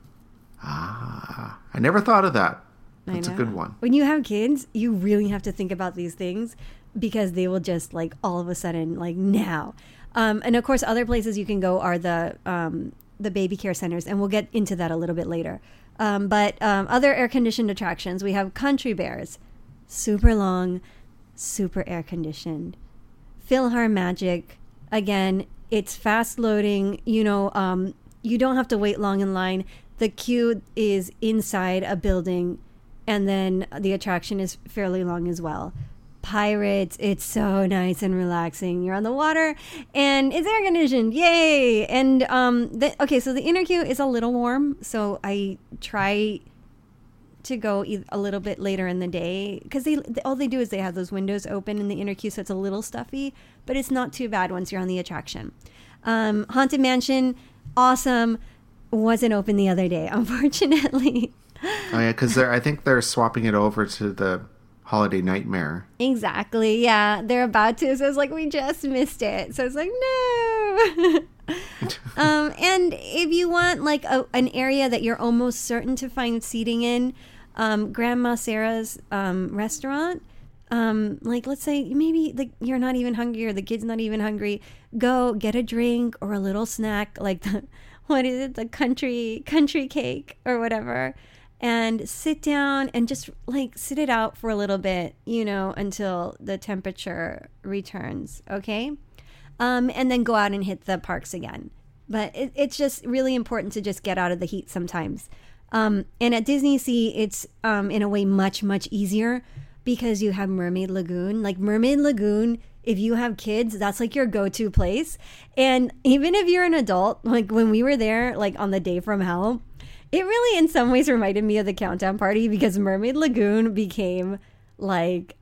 Ah, I never thought of that. That's a good one. When you have kids, you really have to think about these things because they will just like all of a sudden like now. Um, and of course, other places you can go are the um, the baby care centers, and we'll get into that a little bit later. Um, but um, other air conditioned attractions, we have Country Bears, super long, super air conditioned. PhilharMagic, again, it's fast loading. You know, um, you don't have to wait long in line. The queue is inside a building, and then the attraction is fairly long as well. Pirates, it's so nice and relaxing. You're on the water, and it's air conditioned. Yay! And um, the, okay, so the inner queue is a little warm, so I try to go a little bit later in the day because they all they do is they have those windows open in the inner queue, so it's a little stuffy, but it's not too bad once you're on the attraction. Um, Haunted Mansion, awesome. Wasn't open the other day, unfortunately. Oh yeah, because I think they're swapping it over to the Holiday Nightmare. Exactly. Yeah, they're about to. So it's like we just missed it. So it's like no. um, and if you want like a, an area that you're almost certain to find seating in, um, Grandma Sara's um, restaurant. Um, like let's say maybe like you're not even hungry or the kid's not even hungry, go get a drink or a little snack like the what is it the country country cake or whatever, and sit down and just like sit it out for a little bit, you know, until the temperature returns. Okay, um, and then go out and hit the parks again. But it, it's just really important to just get out of the heat sometimes. Um, and at Disney Sea, it's um, in a way much, much easier because you have Mermaid Lagoon. Like Mermaid Lagoon, if you have kids, that's like your go to place. And even if you're an adult, like when we were there, like on the day from hell, it really in some ways reminded me of the countdown party because Mermaid Lagoon became like,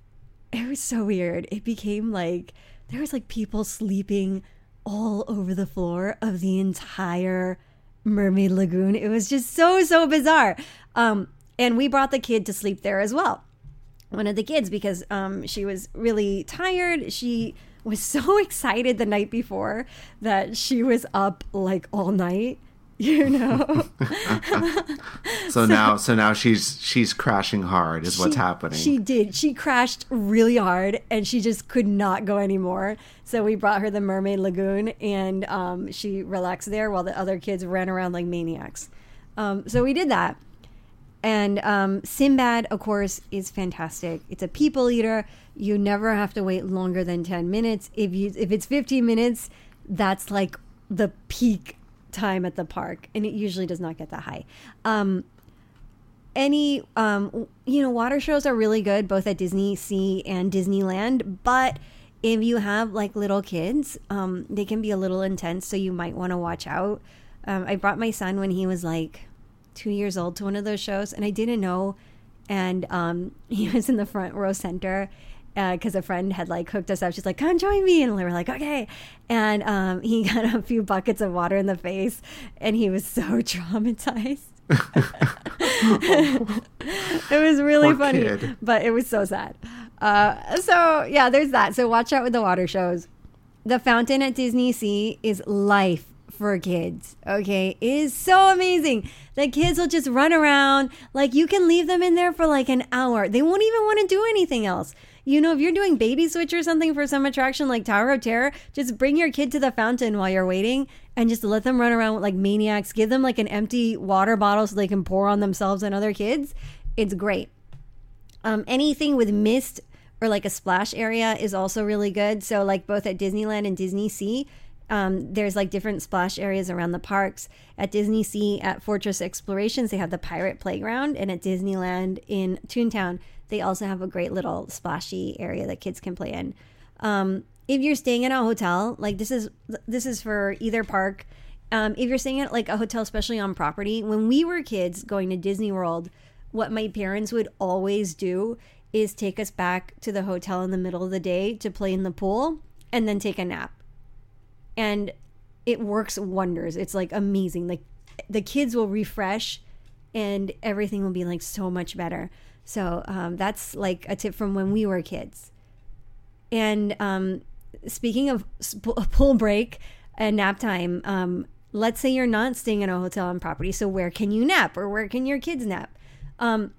it was so weird. It became like, there was like people sleeping all over the floor of the entire Mermaid Lagoon. It was just so, so bizarre. Um, and we brought the kid to sleep there as well. One of the kids, because um, she was really tired. She was so excited the night before that she was up like all night you know so, so, now so now she's she's crashing hard is she, what's happening she did she crashed really hard and she just could not go anymore so we brought her the mermaid lagoon and um, she relaxed there while the other kids ran around like maniacs um, so we did that and um, Sinbad, of course, is fantastic. It's a people eater. You never have to wait longer than ten minutes. If you if it's fifteen minutes, that's like the peak time at the park, and it usually does not get that high. Um, any um, you know water shows are really good both at Disney Sea and Disneyland, but if you have like little kids, um, they can be a little intense, so you might want to watch out. Um, I brought my son when he was like two years old to one of those shows, and I didn't know, and um, he was in the front row center, because uh, a friend had like hooked us up. She's like, "Come join me," and we were like, "Okay." And um, he got a few buckets of water in the face, and he was so traumatized. it was really Poor funny, kid. but it was so sad. Uh, so yeah, there's that. So watch out with the water shows. The fountain at Disney Sea is life for kids. Okay, it is so amazing. The kids will just run around like you can leave them in there for like an hour. They won't even want to do anything else. You know, if you're doing baby switch or something for some attraction like Tower of Terror, just bring your kid to the fountain while you're waiting and just let them run around like maniacs. Give them like an empty water bottle so they can pour on themselves and other kids. It's great. Um, anything with mist or like a splash area is also really good. So, like both at Disneyland and Disney Sea, um, there's like different splash areas around the parks. At Disney Sea, at Fortress Explorations, they have the Pirate Playground, and at Disneyland in Toontown, they also have a great little splashy area that kids can play in. Um, if you're staying in a hotel, like this is this is for either park. Um, if you're staying at like a hotel, especially on property, when we were kids going to Disney World, what my parents would always do is take us back to the hotel in the middle of the day to play in the pool and then take a nap. And it works wonders. It's like amazing. Like the kids will refresh and everything will be like so much better. So um, that's like a tip from when we were kids. And um, speaking of pool break and nap time, um, let's say you're not staying in a hotel on property. So where can you nap or where can your kids nap? Um,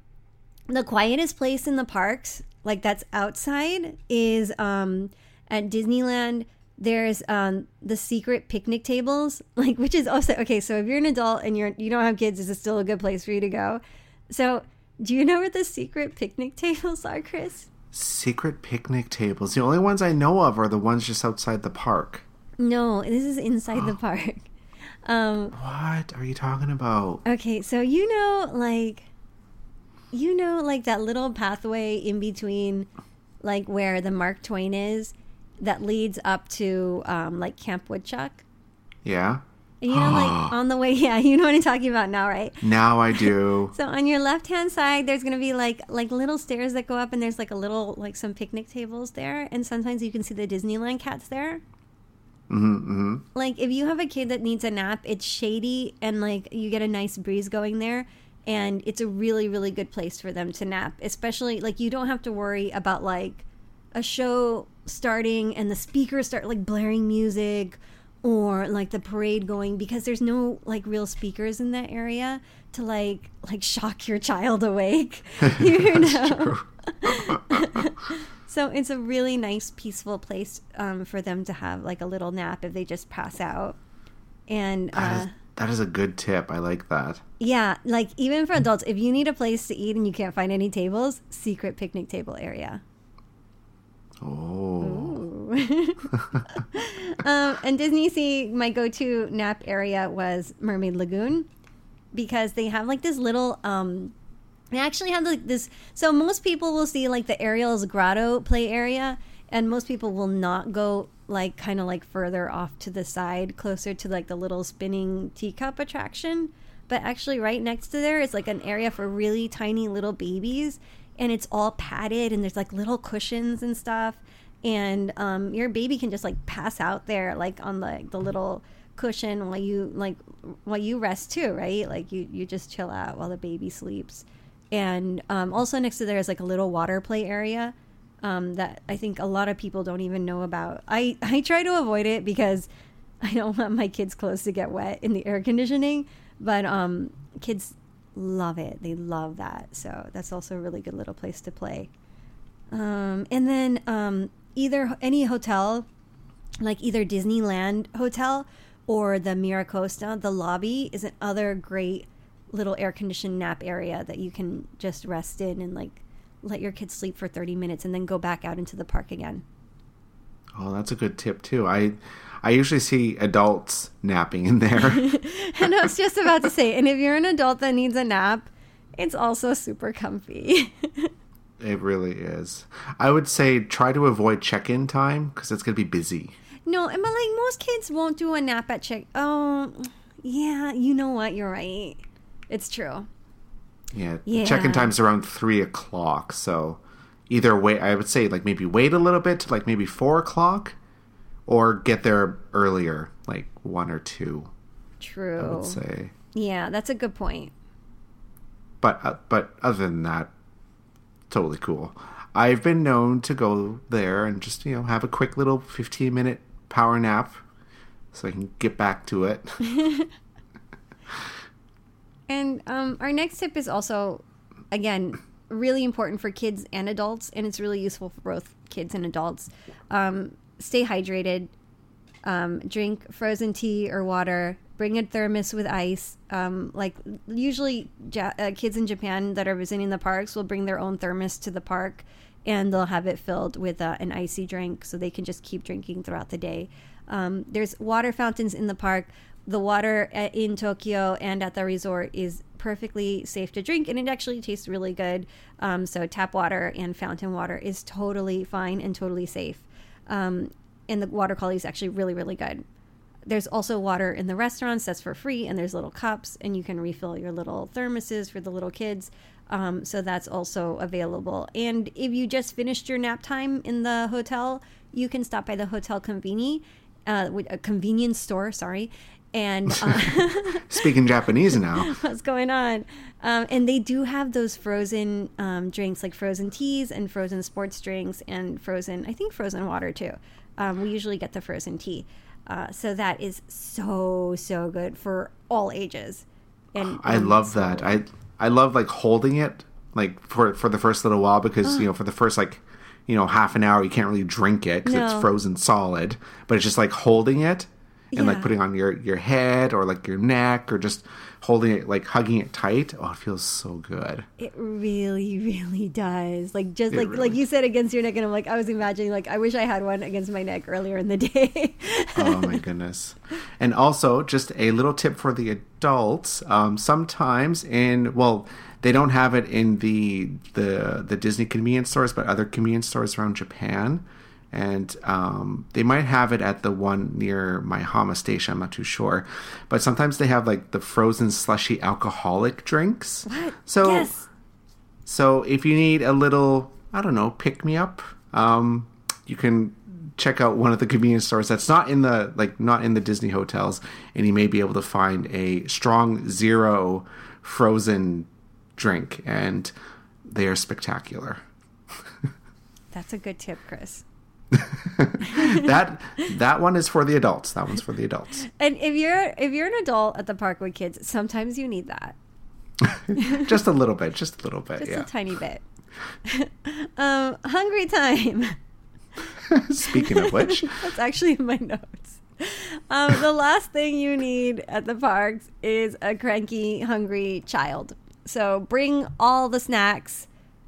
the quietest place in the parks, like that's outside, is um, at Disneyland. There's um, the secret picnic tables, like which is also okay. So if you're an adult and you're you don't have kids, is it still a good place for you to go? So do you know where the secret picnic tables are, Chris? Secret picnic tables. The only ones I know of are the ones just outside the park. No, this is inside the park. Um, What are you talking about? okay, so you know, like, you know, like that little pathway in between, like where the Mark Twain is, that leads up to um, like Camp Woodchuck. Yeah. And you know, like on the way, yeah, you know what I'm talking about now, right? Now I do. So on your left hand side, there's gonna be like like little stairs that go up, and there's like a little like some picnic tables there, and sometimes you can see the Disneyland cats there. mm-hmm. Like if you have a kid that needs a nap, it's shady and like you get a nice breeze going there, and it's a really really good place for them to nap. Especially like you don't have to worry about like a show starting and the speakers start like blaring music or like the parade going because there's no like real speakers in that area to like like shock your child awake you know so it's a really nice peaceful place um, for them to have like a little nap if they just pass out and That uh, is, that is a good tip. I like that. yeah like even for adults if you need a place to eat and you can't find any tables secret picnic table area Oh. um, and Disney Sea, my go-to nap area was Mermaid Lagoon because they have like this little. Um, they actually have like this. So most people will see like the Ariel's Grotto play area, and most people will not go like kind of like further off to the side, closer to like the little spinning teacup attraction. But actually, right next to there is like an area for really tiny little babies, and it's all padded, and there's like little cushions and stuff. And um, your baby can just like pass out there like on the the little cushion while you like while you rest too right? Like you you just chill out while the baby sleeps. And um, also next to there is like a little water play area um, that i think a lot of people don't even know about. I i try to avoid it because i don't want my kids clothes to get wet in the air conditioning but um kids love it they love that so that's also a really good little place to play um, and then um, either any hotel, like either Disneyland hotel or the Miracosta, the lobby is another great little air conditioned nap area that you can just rest in and like let your kids sleep for 30 minutes and then go back out into the park again. Oh, that's a good tip too. I I usually see adults napping in there. and I was just about to say, and if you're an adult that needs a nap, it's also super comfy. it really is. I would say try to avoid check-in time because it's going to be busy. no, and but like most kids won't do a nap at check. Oh, yeah, you know what? You're right. It's true. Yeah, Yeah. check-in time's around three o'clock. So either wait, I would say like maybe wait a little bit to like maybe four o'clock, or get there earlier, like one or two. True. I would say. Yeah, that's a good point. But uh, but other than that, totally cool. I've been known to go there and just you know have a quick little fifteen minute power nap, so I can get back to it. And um, our next tip is also, again, really important for kids and adults, and it's really useful for both kids and adults. Um, stay hydrated. Um, drink frozen tea or water. Bring a thermos with ice. Um, like usually, ja- uh, kids in Japan that are visiting the parks will bring their own thermos to the park, and they'll have it filled with uh, an icy drink, so they can just keep drinking throughout the day. Um, there's water fountains in the park. The water at, in Tokyo and at the resort is perfectly safe to drink, and it actually tastes really good. Um, so tap water and fountain water is totally fine and totally safe. Um, and the water quality is actually really, really good. There's also water in the restaurants that's for free, and there's little cups, and you can refill your little thermoses for the little kids. Um, so that's also available. And if you just finished your nap time in the hotel, you can stop by the hotel conveni, uh, a convenience store. Sorry, and uh, Speaking Japanese now. what's going on. Um, and they do have those frozen um, drinks, like frozen teas and frozen sports drinks, and frozen, I think, frozen water too. Um, we usually get the frozen tea. Uh, so that is so, so good for all ages. And I love so- that. I I love like holding it like for for the first little while because you know for the first like you know half an hour you can't really drink it because No. it's frozen solid, but it's just like holding it and like putting on your your head or like your neck or just holding it like hugging it tight. Oh, it feels so good. It really, really does. Like just It like really- like you said against your neck, and I'm like I was imagining like I wish I had one against my neck earlier in the day. oh my goodness and also just a little tip for the adults um, sometimes in well they don't have it in the the the disney convenience stores but other convenience stores around japan and um, they might have it at the one near Maihama station i'm not too sure but sometimes they have like the frozen slushy alcoholic drinks What? so yes. so if you need a little, I don't know, pick me up, um, you can check out one of the convenience stores that's not in the like not in the Disney hotels, and you may be able to find a strong zero frozen drink, and they are spectacular. That's a good tip, Chris. that that one is for the adults. That one's for the adults. And if you're if you're an adult at the park with kids, sometimes you need that. just a little bit, just a little bit. Just yeah. a tiny bit. um, hungry time. Speaking of which, That's actually in my notes. Um, the last thing you need at the parks is a cranky, hungry child. So bring all the snacks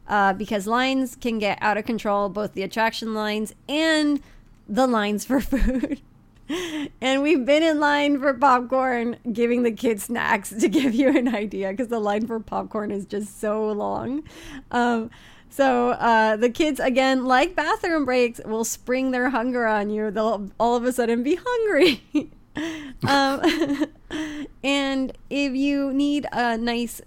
uh, because lines can get out of control, both the attraction lines and the lines for food. And we've been in line for popcorn, giving the kids snacks to give you an idea because the line for popcorn is just so long. Um, so uh, the kids, again, like bathroom breaks, will spring their hunger on you. They'll all of a sudden be hungry. um, and if you need a nice,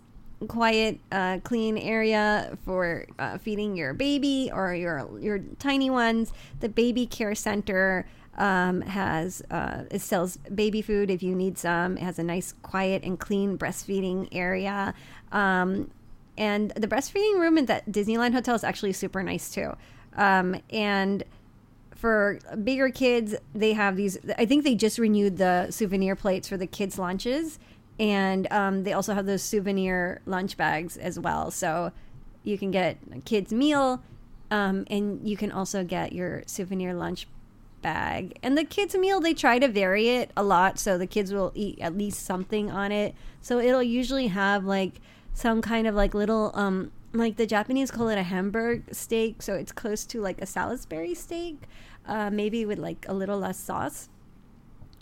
quiet, uh, clean area for uh, feeding your baby or your your tiny ones, the baby care center um, has uh, it sells baby food if you need some. It has a nice, quiet, and clean breastfeeding area. Um, and the breastfeeding room at that Disneyland hotel is actually super nice too. Um, and for bigger kids, they have these. I think they just renewed the souvenir plates for the kids' lunches, and um, they also have those souvenir lunch bags as well. So you can get a kids' meal, um, and you can also get your souvenir lunch bag. And the kids' meal, they try to vary it a lot, so the kids will eat at least something on it. So it'll usually have like some kind of like little um like the Japanese call it a Hamburg steak, so it's close to like a Salisbury steak, uh, maybe with like a little less sauce.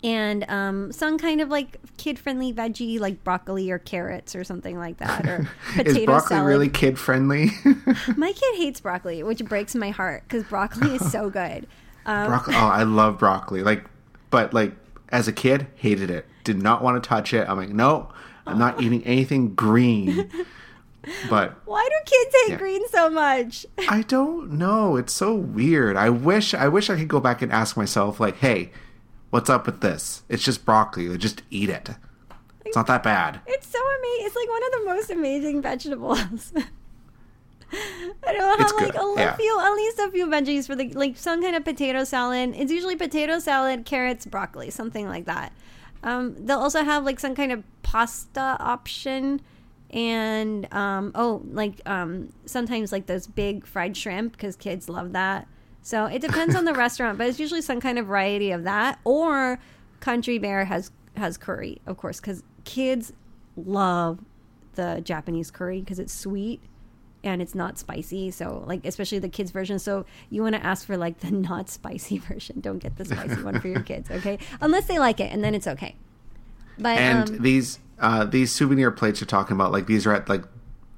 And um, some kind of like kid-friendly veggie, like broccoli or carrots or something like that, or potato is broccoli salad. really kid friendly? My kid hates broccoli, which breaks my heart because broccoli is so good. Um, broccoli. Oh, I love broccoli. Like, but like as a kid, hated it. Did not want to touch it. I'm like, no, I'm not eating anything green. But why do kids hate Yeah. green so much? I don't know. It's so weird. I wish I wish I could go back and ask myself, like, hey, what's up with this? It's just broccoli. Just eat it. It's not that bad. It's so amazing. It's like one of the most amazing vegetables. I don't It's have like a yeah. few, at least a few veggies for the like some kind of potato salad. It's usually potato salad, carrots, broccoli, something like that. Um, they'll also have like some kind of pasta option, and um, oh, like um, sometimes like those big fried shrimp because kids love that. So it depends on the restaurant, but it's usually some kind of variety of that. Or Country Bear has has curry, of course, because kids love the Japanese curry because it's sweet and it's not spicy. So like especially the kids version. So you want to ask for like the not spicy version. Don't get the spicy one for your kids, okay? Unless they like it, and then it's okay. But And um, these uh, these souvenir plates you're talking about, like these are at like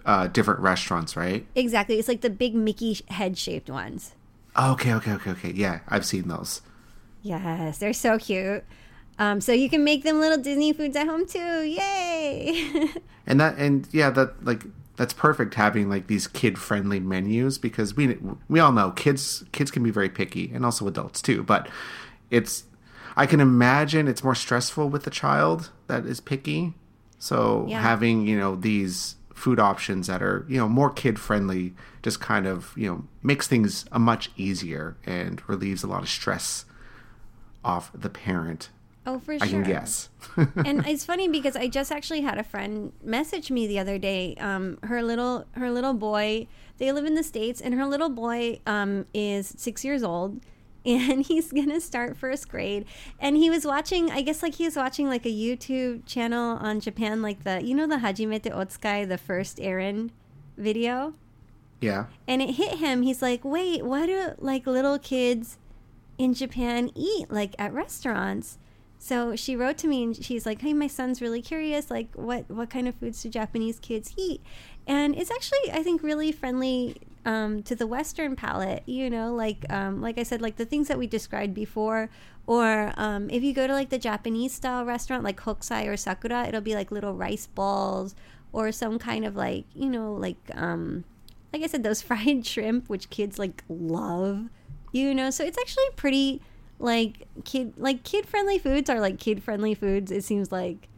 uh, different restaurants, right? exactly, it's like the big Mickey head shaped ones. Oh, okay, okay, okay, okay. Yeah, I've seen those. Yes, they're so cute. Um, so you can make them little Disney foods at home too. Yay! and that and yeah that like that's perfect having like these kid friendly menus because we we all know kids kids can be very picky and also adults too but it's i can imagine it's more stressful with a child that is picky so Yeah. having you know these food options that are you know more kid friendly just kind of you know makes things a much easier and relieves a lot of stress off the parent oh, for sure. i can guess and it's funny because I just actually had a friend message me the other day. Um, her little her little boy, they live in the states, and her little boy um, is six years old, and he's gonna start first grade. And he was watching i guess like he was watching like a youtube channel on japan like the you know the hajimete otsukai the first errand video? Yeah. and it hit him. He's like wait why do like little kids in japan eat like at restaurants? So she wrote to me and she's like hey my son's really curious like what what kind of foods do japanese kids eat and it's actually i think really friendly um, to the western palate you know like um, like i said like the things that we described before or um, if you go to like the japanese style restaurant like hokusai or sakura it'll be like little rice balls or some kind of like you know like um like I said, those fried shrimp, which kids like love, you know. So it's actually pretty like kid like kid friendly foods are like kid friendly foods. It seems like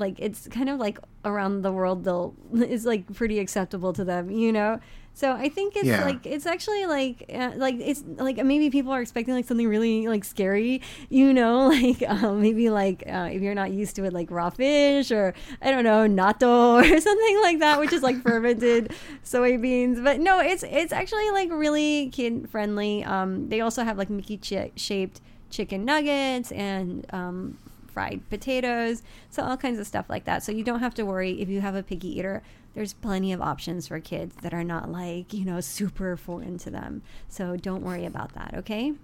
like it's kind of like around the world they'll is like pretty acceptable to them, you know. So I think it's Yeah. like it's actually like uh, like it's like maybe people are expecting like something really like scary, you know, like um, maybe like uh, if you're not used to it, like raw fish or I don't know natto or something like that, which is like fermented soybeans. But no, it's it's actually like really kid friendly. Um, they also have like Mickey shaped chicken nuggets and um, fried potatoes, so all kinds of stuff like that. So you don't have to worry if you have a picky eater. There's plenty of options for kids that are not like you know super foreign to them. So don't worry about that. Okay.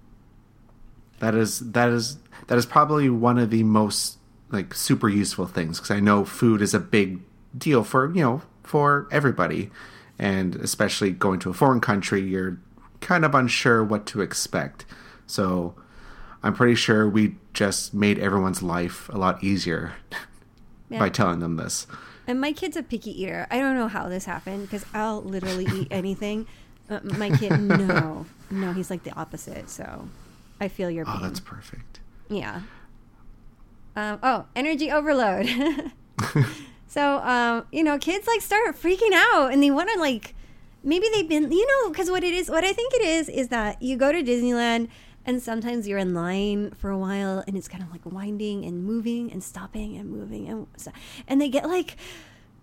That is that is that is probably one of the most like super useful things because I know food is a big deal for you know for everybody, and especially going to a foreign country, you're kind of unsure what to expect. So I'm pretty sure we just made everyone's life a lot easier Yeah. by telling them this. And my kid's a picky eater. I don't know how this happened because I'll literally eat anything. Uh, my kid, no, no, he's like the opposite. So I feel your pain. Oh, that's perfect. Yeah. Um, oh, energy overload. so, um, you know, kids like start freaking out and they want to like, maybe they've been, you know, because what it is, what I think it is, is that you go to Disneyland and sometimes you're in line for a while and it's kind of like winding and moving and stopping and moving and and they get like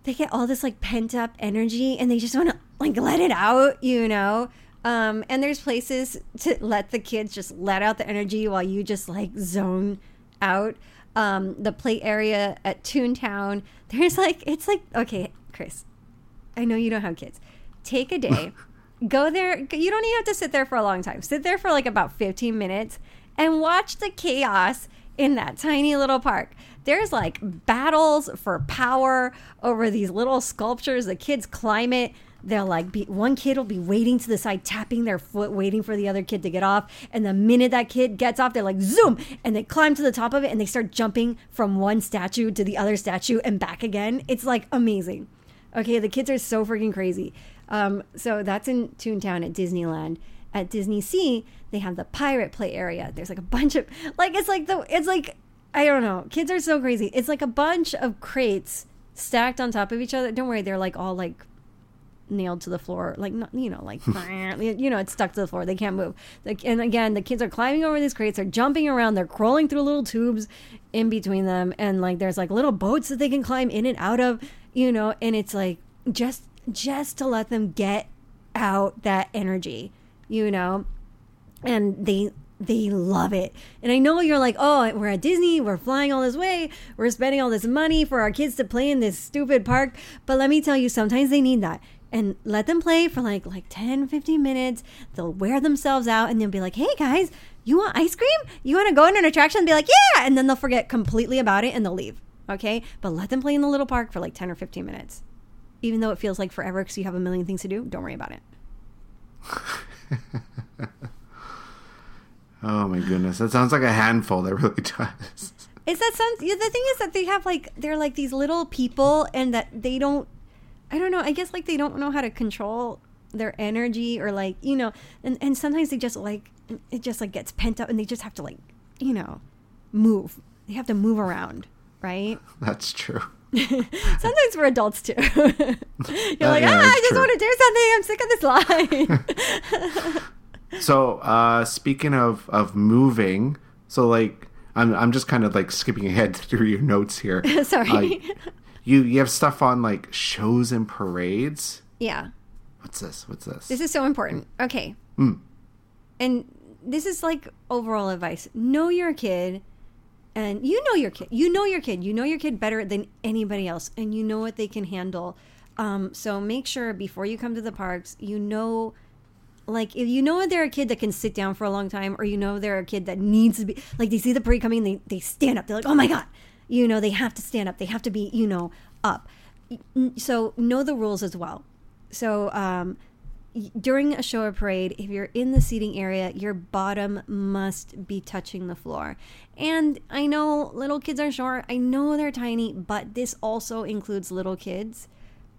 they get all this like pent up energy and they just want to like let it out, you know. Um, and there's places to let the kids just let out the energy while you just like zone out. Um, the play area at Toontown, there's like it's like okay, Chris, I know you don't have kids. Take a day, go there. You don't even have to sit there for a long time. Sit there for like about 15 minutes and watch the chaos in that tiny little park. There's like battles for power over these little sculptures. The kids climb it. They'll like be one kid will be waiting to the side, tapping their foot, waiting for the other kid to get off. And the minute that kid gets off, they're like zoom and they climb to the top of it and they start jumping from one statue to the other statue and back again. It's like amazing. Okay, the kids are so freaking crazy. Um, so that's in Toontown at Disneyland. At Disney Sea, they have the pirate play area. There's like a bunch of like it's like the it's like I don't know. Kids are so crazy. It's like a bunch of crates stacked on top of each other. Don't worry, they're like all like nailed to the floor like not, you know like you know it's stuck to the floor they can't move like and again the kids are climbing over these crates they're jumping around they're crawling through little tubes in between them and like there's like little boats that they can climb in and out of you know and it's like just just to let them get out that energy you know and they they love it. And I know you're like, oh, we're at Disney, we're flying all this way, we're spending all this money for our kids to play in this stupid park. But let me tell you, sometimes they need that. And let them play for like like 10, 15 minutes. They'll wear themselves out and they'll be like, hey guys, you want ice cream? You want to go in an attraction and be like, yeah. And then they'll forget completely about it and they'll leave. Okay. But let them play in the little park for like 10 or 15 minutes. Even though it feels like forever because you have a million things to do, don't worry about it. Oh my goodness, that sounds like a handful. That really does. Is that some? yeah, The thing is that they have like they're like these little people, and that they don't. I don't know. I guess like they don't know how to control their energy, or like you know, and and sometimes they just like it just like gets pent up, and they just have to like you know move. They have to move around, right? That's true. Sometimes we're adults too. You're like, yeah, ah, I just true. want to do something. I'm sick of this line. So, uh, speaking of of moving, so like I'm I'm just kind of like skipping ahead through your notes here. Sorry. Uh, you you have stuff on like shows and parades. yeah. What's this? What's this? This is so important. Okay. Mm. And this is like overall advice. Know your kid and you know your kid. You know your kid. You know your kid better than anybody else and you know what they can handle. Um, so make sure before you come to the parks, you know like if you know they're a kid that can sit down for a long time or you know they're a kid that needs to be like they see the parade coming they, they stand up they're like oh my god you know they have to stand up they have to be you know up so know the rules as well so um, during a show or parade if you're in the seating area your bottom must be touching the floor. And i know little kids are short i know they're tiny but this also includes little kids.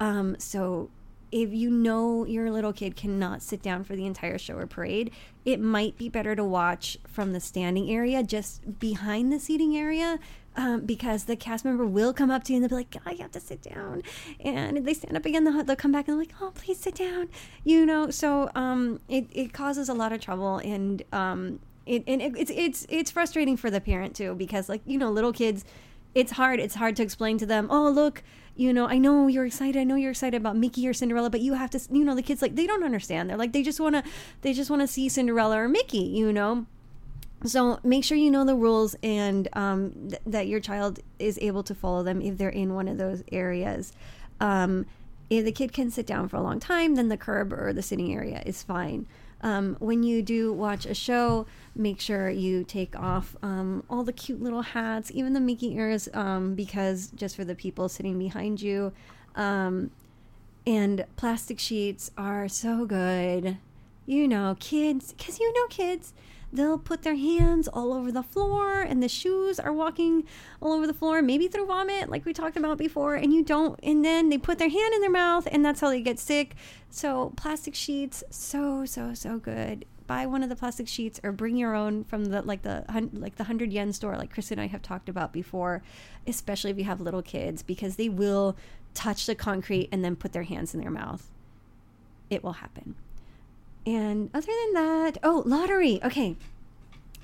Um, so if you know your little kid cannot sit down for the entire show or parade, it might be better to watch from the standing area, just behind the seating area, um, because the cast member will come up to you and they'll be like, "I have to sit down," and they stand up again, they'll, they'll come back and they're like, "Oh, please sit down," you know. So um, it it causes a lot of trouble and um, it and it, it's it's it's frustrating for the parent too because like you know little kids, it's hard it's hard to explain to them. Oh, look you know, I know you're excited. I know you're excited about Mickey or Cinderella, but you have to, you know, the kids like they don't understand. They're like they just want to, they just want to see Cinderella or Mickey, you know. So make sure you know the rules and um, th- that your child is able to follow them if they're in one of those areas. Um, if the kid can sit down for a long time, then the curb or the sitting area is fine. Um, when you do watch a show, make sure you take off um, all the cute little hats, even the Mickey ears, um, because just for the people sitting behind you. Um, and plastic sheets are so good. You know, kids, because you know kids they'll put their hands all over the floor and the shoes are walking all over the floor maybe through vomit like we talked about before and you don't and then they put their hand in their mouth and that's how they get sick. So plastic sheets so so so good. Buy one of the plastic sheets or bring your own from the like the like the 100 yen store like chris and i have talked about before especially if you have little kids because they will touch the concrete and then put their hands in their mouth. It will happen and other than that, oh, lottery. Okay.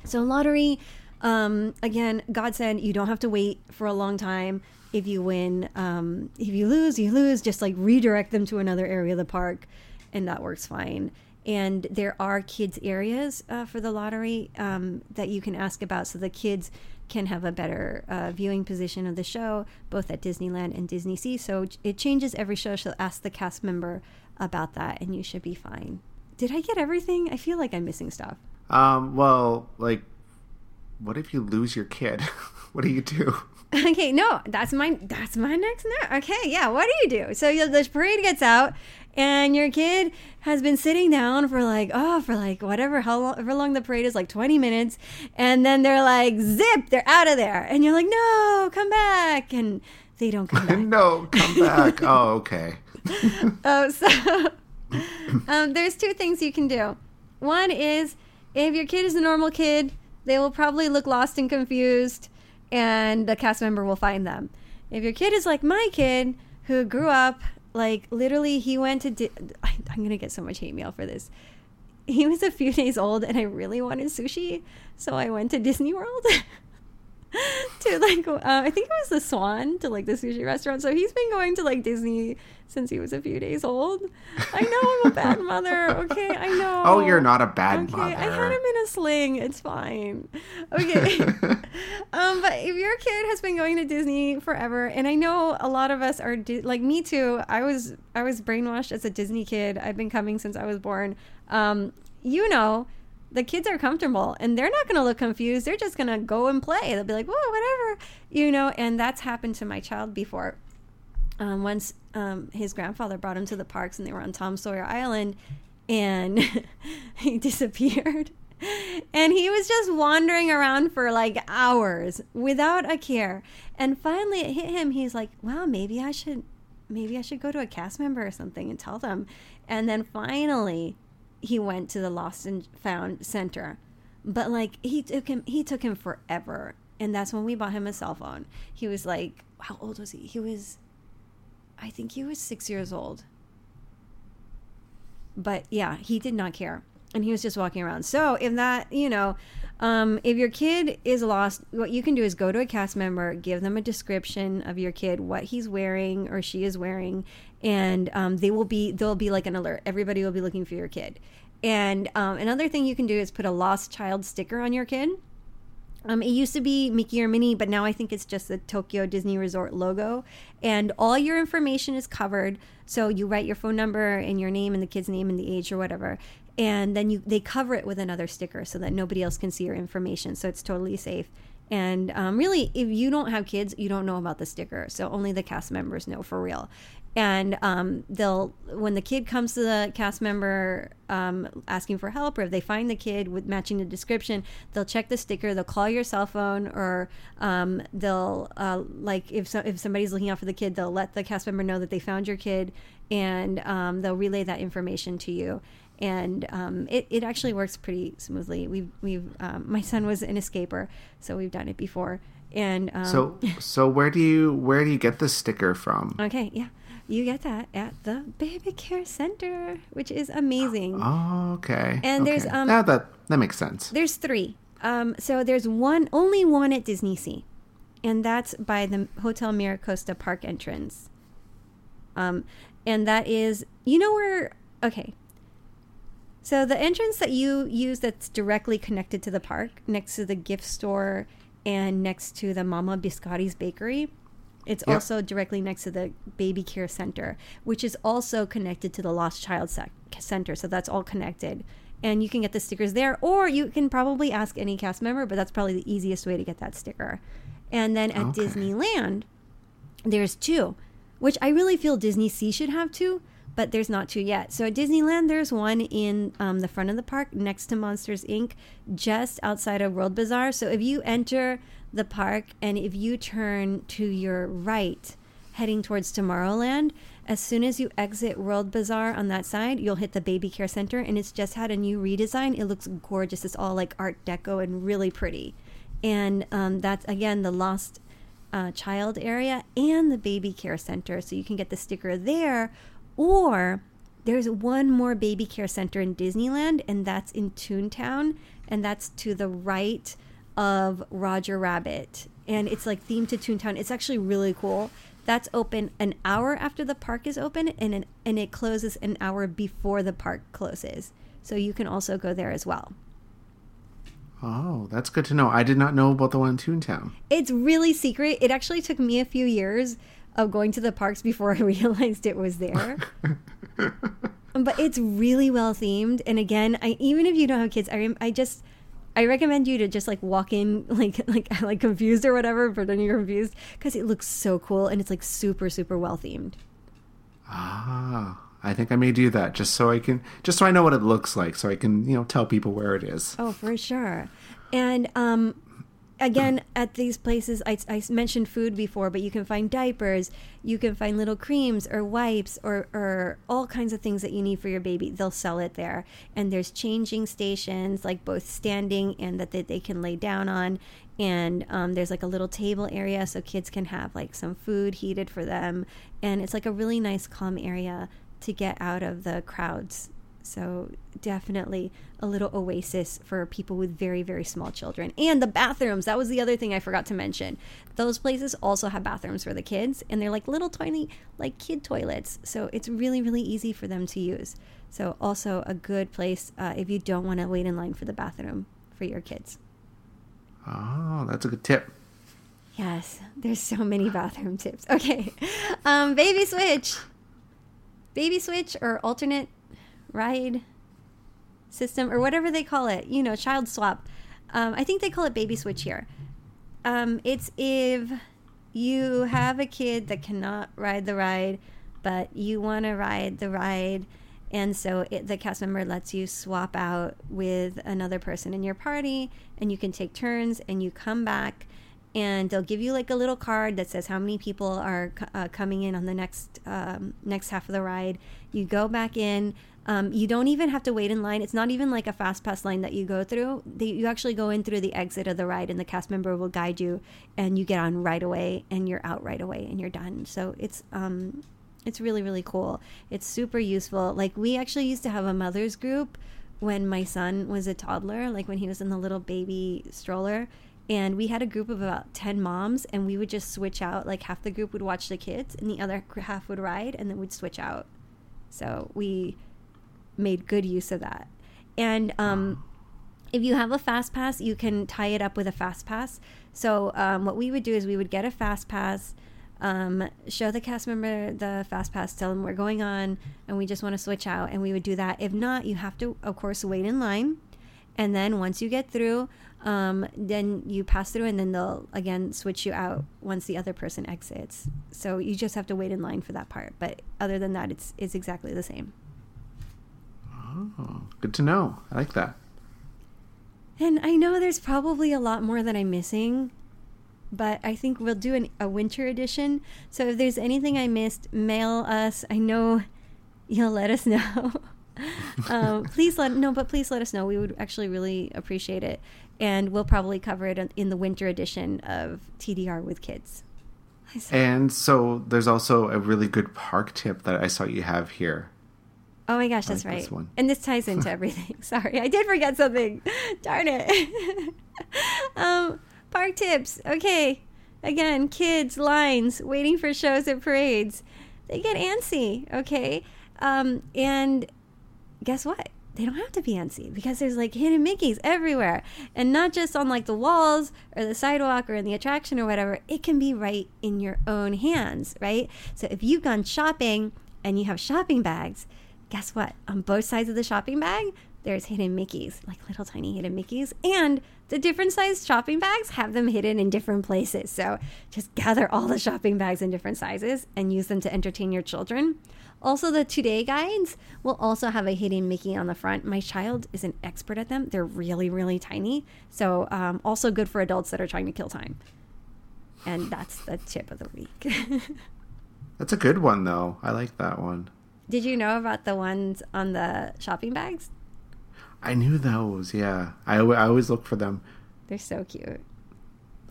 So, lottery, um, again, God said you don't have to wait for a long time. If you win, um, if you lose, you lose. Just like redirect them to another area of the park, and that works fine. And there are kids' areas uh, for the lottery um, that you can ask about so the kids can have a better uh, viewing position of the show, both at Disneyland and Disney Sea. So it changes every show. So ask the cast member about that, and you should be fine. Did I get everything? I feel like I'm missing stuff. Um, well, like, what if you lose your kid? what do you do? Okay, no, that's my that's my next note. Okay, yeah, what do you do? So the parade gets out, and your kid has been sitting down for like oh for like whatever how long, however long the parade is like 20 minutes and then they're like zip they're out of there and you're like no come back and they don't come back no come back oh okay oh so um, there's two things you can do. One is if your kid is a normal kid, they will probably look lost and confused, and the cast member will find them. If your kid is like my kid, who grew up like literally, he went to. Di- I'm gonna get so much hate mail for this. He was a few days old, and I really wanted sushi, so I went to Disney World. to like uh, I think it was the Swan to like the sushi restaurant. So he's been going to like Disney since he was a few days old. I know I'm a bad mother. Okay, I know. Oh, you're not a bad okay, mother. I had him in a sling. It's fine. Okay. um, but if your kid has been going to Disney forever, and I know a lot of us are di- like me too. I was I was brainwashed as a Disney kid. I've been coming since I was born. Um, you know the kids are comfortable and they're not going to look confused. They're just going to go and play. They'll be like, whoa, whatever, you know, and that's happened to my child before. Um, once um, his grandfather brought him to the parks and they were on Tom Sawyer Island and he disappeared. And he was just wandering around for like hours without a care. And finally it hit him. He's like, wow, maybe I should maybe I should go to a cast member or something and tell them. And then finally he went to the lost and found center. But like he took him he took him forever. And that's when we bought him a cell phone. He was like how old was he? He was i think he was six years old. But yeah he did not care. And he was just walking around. So if that you know um, if your kid is lost what you can do is go to a cast member give them a description of your kid what he's wearing or she is wearing and um, they will be there'll be like an alert everybody will be looking for your kid And um, another thing you can do is put a lost child sticker on your kid. Um, it used to be Mickey or Minnie, but now I think it's just the Tokyo Disney Resort logo. And all your information is covered. So you write your phone number and your name and the kid's name and the age or whatever. And then you they cover it with another sticker so that nobody else can see your information. So it's totally safe. And um, really, if you don't have kids, you don't know about the sticker. So only the cast members know for real and um, they'll when the kid comes to the cast member um, asking for help or if they find the kid with matching the description they'll check the sticker they'll call your cell phone or um, they'll uh, like if, so, if somebody's looking out for the kid they'll let the cast member know that they found your kid and um, they'll relay that information to you. And um, it, it actually works pretty smoothly. We've, we've um, my son was an escaper so we've done it before. And so so where do you where do you get the sticker from? Okay yeah you get that at the baby care center, which is amazing. Oh, okay. And okay. there's um that that makes sense. There's three. Um, so there's one, only one at Disney Sea, and that's by the Hotel Miracosta Park entrance. Um, and that is, you know where? Okay. So the entrance that you use that's directly connected to the park, next to the gift store and next to the Mamma Biscotti's bakery, it's yep. also directly next to the baby care center, which is also connected to the Lost Child Center. So that's all connected. And you can get the stickers there, or you can probably ask any cast member, but that's probably the easiest way to get that sticker. And then at okay. Disneyland, there's two, which I really feel Disney Sea should have two, but there's not two yet. So at Disneyland, there's one in um, the front of the park next to Monsters Inc., just outside of World Bazaar. So if you enter the park, and if you turn to your right, heading towards Tomorrowland, as soon as you exit World Bazaar on that side, you'll hit the Baby Care Center, and it's just had a new redesign. It looks gorgeous. It's all like Art Deco and really pretty. And um, that's again the Lost uh, Child area and the Baby Care Center, so you can get the sticker there. Or there's one more Baby Care Center in Disneyland, and that's in Toontown, and that's to the right of Roger Rabbit, and it's like themed to Toontown. It's actually really cool. That's open an hour after the park is open, and an, and it closes an hour before the park closes. So you can also go there as well. Oh, that's good to know. I did not know about the one in Toontown. It's really secret. It actually took me a few years of going to the parks before I realized it was there. but it's really well themed, and again, I even if you don't have kids, I I just I recommend you to just like walk in like like like confused or whatever, but then you're confused because it looks so cool and it's like super super well themed. Ah, I think I may do that just so I can just so I know what it looks like, so I can you know tell people where it is. Oh, for sure. And um, again at these places I, I, mentioned food before but you can find diapers you can find little creams or wipes or, or all kinds of things that you need for your baby. They'll sell it there. And there's changing stations like both standing and that they, they can lay down on. And um, there's like a little table area so kids can have like some food heated for them. And it's like a really nice calm area to get out of the crowds so definitely a little oasis for people with very, very small children. And the bathrooms, that was the other thing I forgot to mention. Those places also have bathrooms for the kids, and they're like little tiny, like kid toilets. So it's really, really easy for them to use. So also a good place uh, if you don't want to wait in line for the bathroom for your kids. Oh, that's a good tip. Yes, there's so many bathroom tips. Okay, um, baby switch, baby switch or alternate ride system or whatever they call it, you know, child swap. Um, I think they call it baby switch here. Um, it's if you have a kid that cannot ride the ride, but you want to ride the ride, and so it, the cast member lets you swap out with another person in your party, and you can take turns, and you come back, and they'll give you like a little card that says how many people are uh, coming in on the next um, next half of the ride. You go back in um, you don't even have to wait in line. It's not even like a fast pass line that you go through. They, you actually go in through the exit of the ride, and the cast member will guide you, and you get on right away, and you're out right away, and you're done. So it's um, it's really really cool. It's super useful. Like we actually used to have a mothers group when my son was a toddler, like when he was in the little baby stroller. And we had a group of about 10 moms, and we would just switch out. Like half the group would watch the kids, and the other half would ride, and then we'd switch out. So we made good use of that. And um, if you have a fast pass, you can tie it up with a fast pass. So um, what we would do is we would get a fast pass, um, show the cast member the fast pass, tell them we're going on, and we just want to switch out, and we would do that. If not, you have to, of course, wait in line, and then once you get through, um, then you pass through, and then they'll again switch you out once the other person exits. So you just have to wait in line for that part. But other than that, it's it's exactly the same. Oh, good to know. I like that. And I know there's probably a lot more that I'm missing, but I think we'll do an, a winter edition. So if there's anything I missed, mail us. I know you'll let us know. um, please let no, but please let us know. We would actually really appreciate it, and we'll probably cover it in the winter edition of TDR with kids. And so there's also a really good park tip that I saw you have here. Oh my gosh, that's like right. And this ties into everything. Sorry, I did forget something. Darn it. um, park tips. Okay. Again, kids, lines, waiting for shows at parades. They get antsy, okay? Um, and guess what? They don't have to be antsy because there's like hidden Mickeys everywhere. And not just on like the walls or the sidewalk or in the attraction or whatever. It can be right in your own hands, right? So if you've gone shopping and you have shopping bags, guess what? On both sides of the shopping bag, there's hidden Mickeys, like little tiny hidden Mickeys. And the different sized shopping bags have them hidden in different places. So just gather all the shopping bags in different sizes and use them to entertain your children. Also, the today guides will also have a hidden Mickey on the front. My child is an expert at them. They're really, really tiny. So, um, also good for adults that are trying to kill time. And that's the tip of the week. that's a good one, though. I like that one. Did you know about the ones on the shopping bags? I knew those. Yeah, I, I always look for them. They're so cute.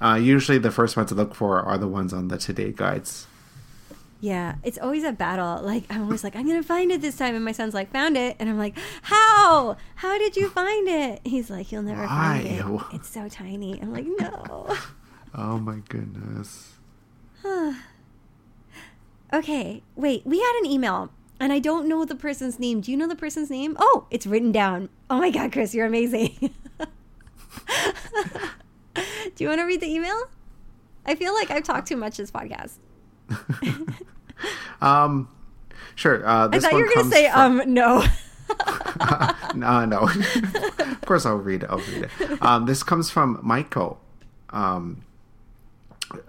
Uh, usually, the first ones to look for are the ones on the today guides. Yeah, it's always a battle. Like I'm always like, I'm gonna find it this time, and my son's like, found it, and I'm like, how? How did you find it? He's like, you'll never Why? find it. It's so tiny. I'm like, no. oh my goodness. okay, wait. We had an email and I don't know the person's name. Do you know the person's name? Oh, it's written down. Oh my God, Chris, you're amazing. Do you want to read the email? I feel like I've talked too much this podcast. um, sure. Uh, I thought you were going to say, from... um, no. no, no. of course, I'll read it. I'll read it. Um, this comes from Michael. Um,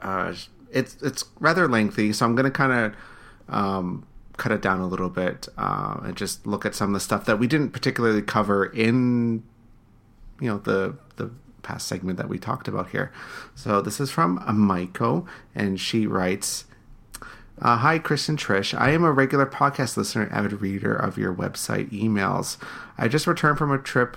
uh, it's it's rather lengthy, so I'm going to kind of um, cut it down a little bit uh, and just look at some of the stuff that we didn't particularly cover in you know the the past segment that we talked about here. So this is from Maiko, and she writes. Uh, hi, Chris and Trish. I am a regular podcast listener and avid reader of your website emails. I just returned from a trip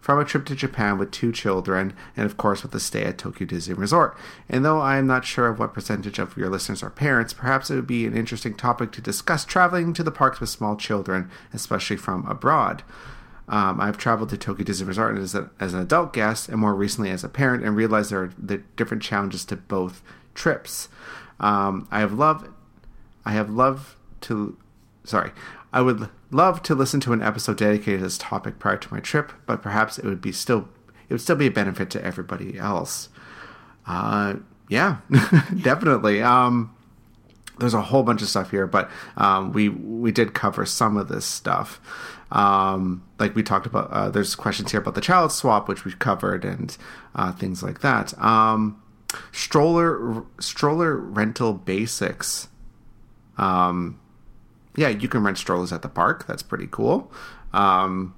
from a trip to Japan with two children, and of course with a stay at Tokyo Disney Resort. And though I am not sure of what percentage of your listeners are parents, perhaps it would be an interesting topic to discuss traveling to the parks with small children, especially from abroad. Um, I've traveled to Tokyo Disney Resort as, a, as an adult guest and more recently as a parent and realized there are the different challenges to both trips. Um, I have loved I have loved to sorry I would love to listen to an episode dedicated to this topic prior to my trip, but perhaps it would be still it would still be a benefit to everybody else. Uh, yeah, definitely. Um, there's a whole bunch of stuff here, but um, we we did cover some of this stuff. Um, like we talked about, uh, there's questions here about the child swap, which we've covered, and uh, things like that. Um, stroller stroller rental basics. Um, yeah, you can rent strollers at the park. That's pretty cool. Um,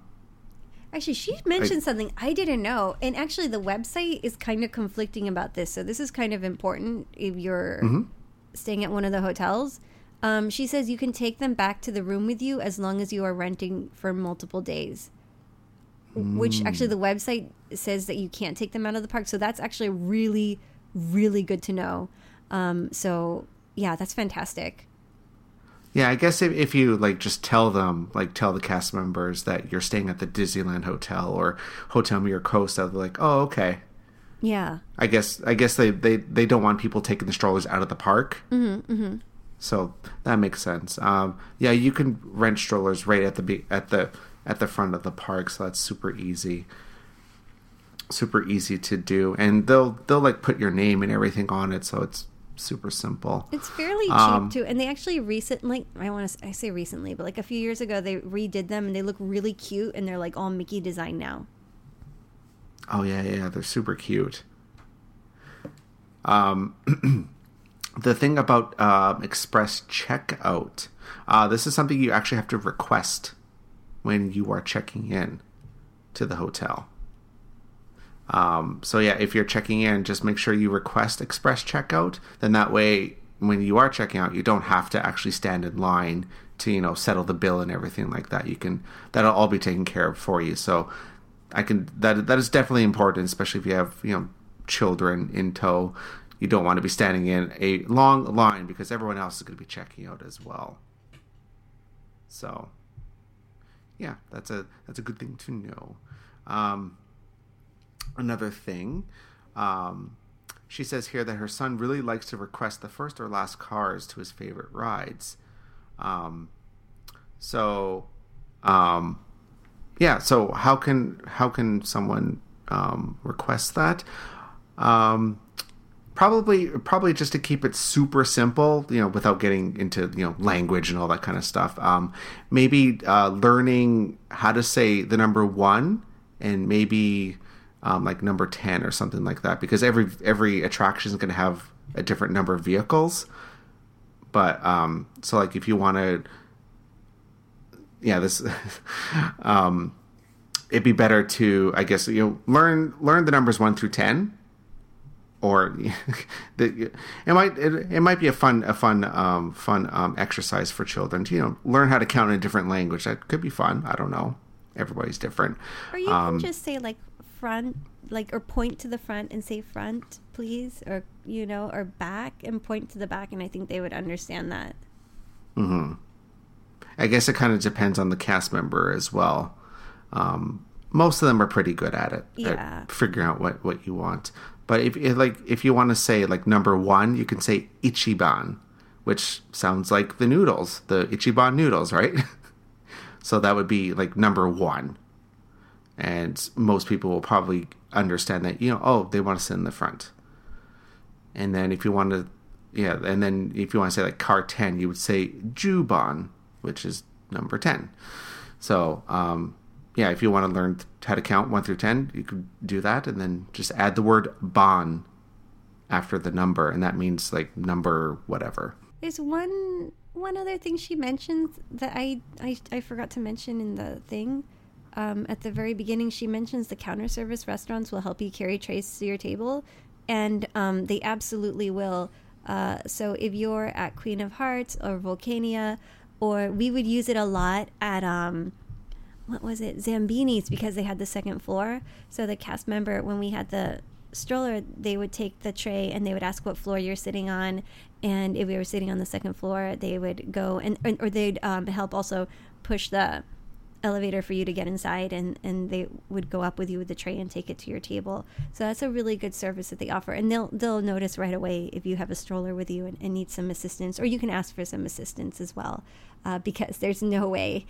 Actually, she mentioned I, something I didn't know. And actually, the website is kind of conflicting about this. So, this is kind of important if you're mm-hmm. staying at one of the hotels. Um, she says you can take them back to the room with you as long as you are renting for multiple days. Mm. Which actually, the website says that you can't take them out of the park. So, that's actually really, really good to know. Um, so, yeah, that's fantastic. Yeah, I guess if, if you like just tell them, like tell the cast members that you're staying at the Disneyland Hotel or Hotel Miracosta, they're like, oh, okay. Yeah. I guess I guess they, they, they don't want people taking the strollers out of the park. Mm-hmm, mm-hmm. So that makes sense. Um, yeah, you can rent strollers right at the at the at the front of the park, so that's super easy. Super easy to do, and they'll they'll like put your name and everything on it, so it's super simple. It's fairly cheap Um, too, and they actually recently, like, I want to I say recently, but like a few years ago they redid them and they look really cute and they're like all Mickey design now. Oh yeah, yeah, they're super cute. Um, the thing about um, express checkout, uh, this is something you actually have to request when you are checking in to the hotel. Um, so yeah, if you're checking in, just make sure you request express checkout. Then that way, when you are checking out, you don't have to actually stand in line to you know settle the bill and everything like that. You can that'll all be taken care of for you. So I can that that is definitely important, especially if you have you know children in tow. You don't want to be standing in a long line because everyone else is going to be checking out as well. So, yeah, that's a that's a good thing to know. Um, another thing, um, she says here that her son really likes to request the first or last cars to his favorite rides. Um, so, um, yeah. So how can how can someone um, request that? Um, probably probably just to keep it super simple, you know, without getting into you know language and all that kind of stuff. Um, maybe uh, learning how to say the number one and maybe um, like number ten or something like that, because every every attraction is going to have a different number of vehicles. But um, so like if you want to yeah, this um, it'd be better to, I guess, you know, learn learn the numbers one through ten, or the, it might it, it might be a fun a fun um, fun um, exercise for children to you know learn how to count in a different language. That could be fun. I don't know. Everybody's different. Or you Um, can just say like front, like or point to the front and say front, please, or you know, or back and point to the back, and I think they would understand that. Hmm. I guess it kind of depends on the cast member as well. Um, most of them are pretty good at it, Yeah. at figuring out what, what you want. But if, if like if you want to say like number one, you can say Ichiban, which sounds like the noodles, the Ichiban noodles, right? so that would be like number one, and most people will probably understand that you know oh they want to sit in the front. And then if you want to, yeah, and then if you want to say like car ten, you would say Juban, which is number ten. So um, yeah, if you want to learn how to count one through ten, you could do that, and then just add the word ban after the number, and that means like number whatever. There's one one other thing she mentions that I I, I forgot to mention in the thing. Um, at the very beginning, she mentions the counter service restaurants will help you carry trays to your table, and um, they absolutely will. Uh, so if you're at Queen of Hearts or Vulcania, or we would use it a lot at um, what was it Zambini's because they had the second floor. So the cast member when we had the stroller, they would take the tray and they would ask what floor you're sitting on, and if we were sitting on the second floor, they would go and or they'd um, help also push the elevator for you to get inside and and they would go up with you with the tray and take it to your table. So that's a really good service that they offer. And they'll they'll notice right away if you have a stroller with you and, and need some assistance or you can ask for some assistance as well uh, because there's no way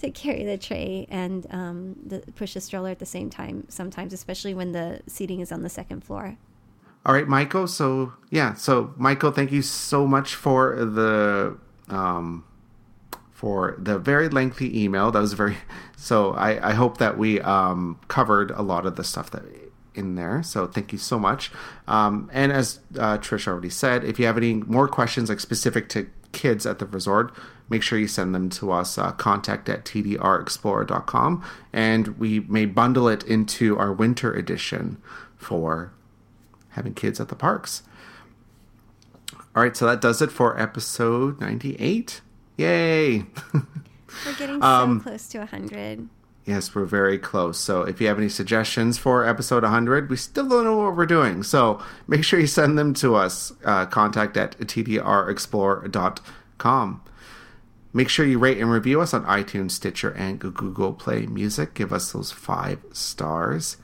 to carry the tray and um, the, push the stroller at the same time sometimes especially when the seating is on the second floor. All right, Michael. So yeah, so Michael, thank you so much for the um, for the very lengthy email. That was very. So I, I hope that we um, covered a lot of the stuff that in there. So thank you so much. Um, and as uh, Trish already said, if you have any more questions like specific to kids at the resort, make sure you send them to us. Uh, contact at tdrexplorer.com, and we may bundle it into our winter edition for having kids at the parks. All right, so that does it for episode 98. Yay! we're getting Um, so close to 100 yes, we're very close. So if you have any suggestions for episode 100, we still don't know what we're doing. So make sure you send them to us. Uh, contact at tdrexplorer.com. Make sure you rate and review us on iTunes, Stitcher, and Google Play Music. Give us those five stars.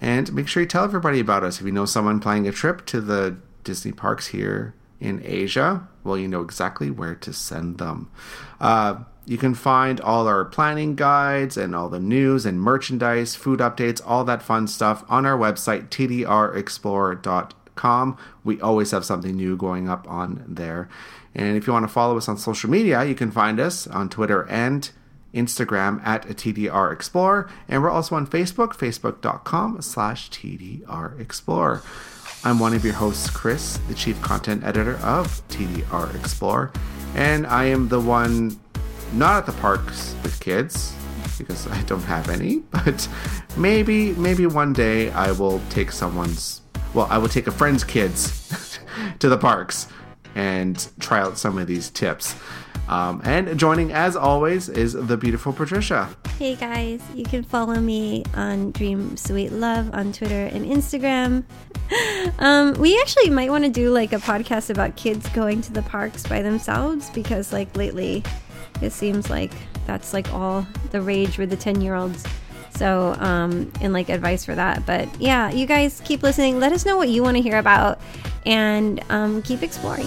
And make sure you tell everybody about us. If you know someone planning a trip to the Disney parks here in Asia, well, you know exactly where to send them. Uh, You can find all our planning guides and all the news and merchandise, food updates, all that fun stuff on our website, tdrexplorer.com. We always have something new going up on there. And if you want to follow us on social media, you can find us on Twitter and Instagram at TDR Explorer. And we're also on Facebook, facebook.com slash TDR Explorer. I'm one of your hosts, Chris, the Chief Content Editor of TDR Explore, And I am the one not at the parks with kids because I don't have any, but maybe maybe one day I will take someone's well, I will take a friend's kids to the parks and try out some of these tips. Um, and joining, as always, is the beautiful Patricia. Hey guys, you can follow me on Dream Sweet Love on Twitter and Instagram. Um, we actually might want to do like a podcast about kids going to the parks by themselves because, like, lately it seems like that's like all the rage with the 10 year olds. So, um, and like advice for that. But yeah, you guys keep listening. Let us know what you want to hear about and um, keep exploring.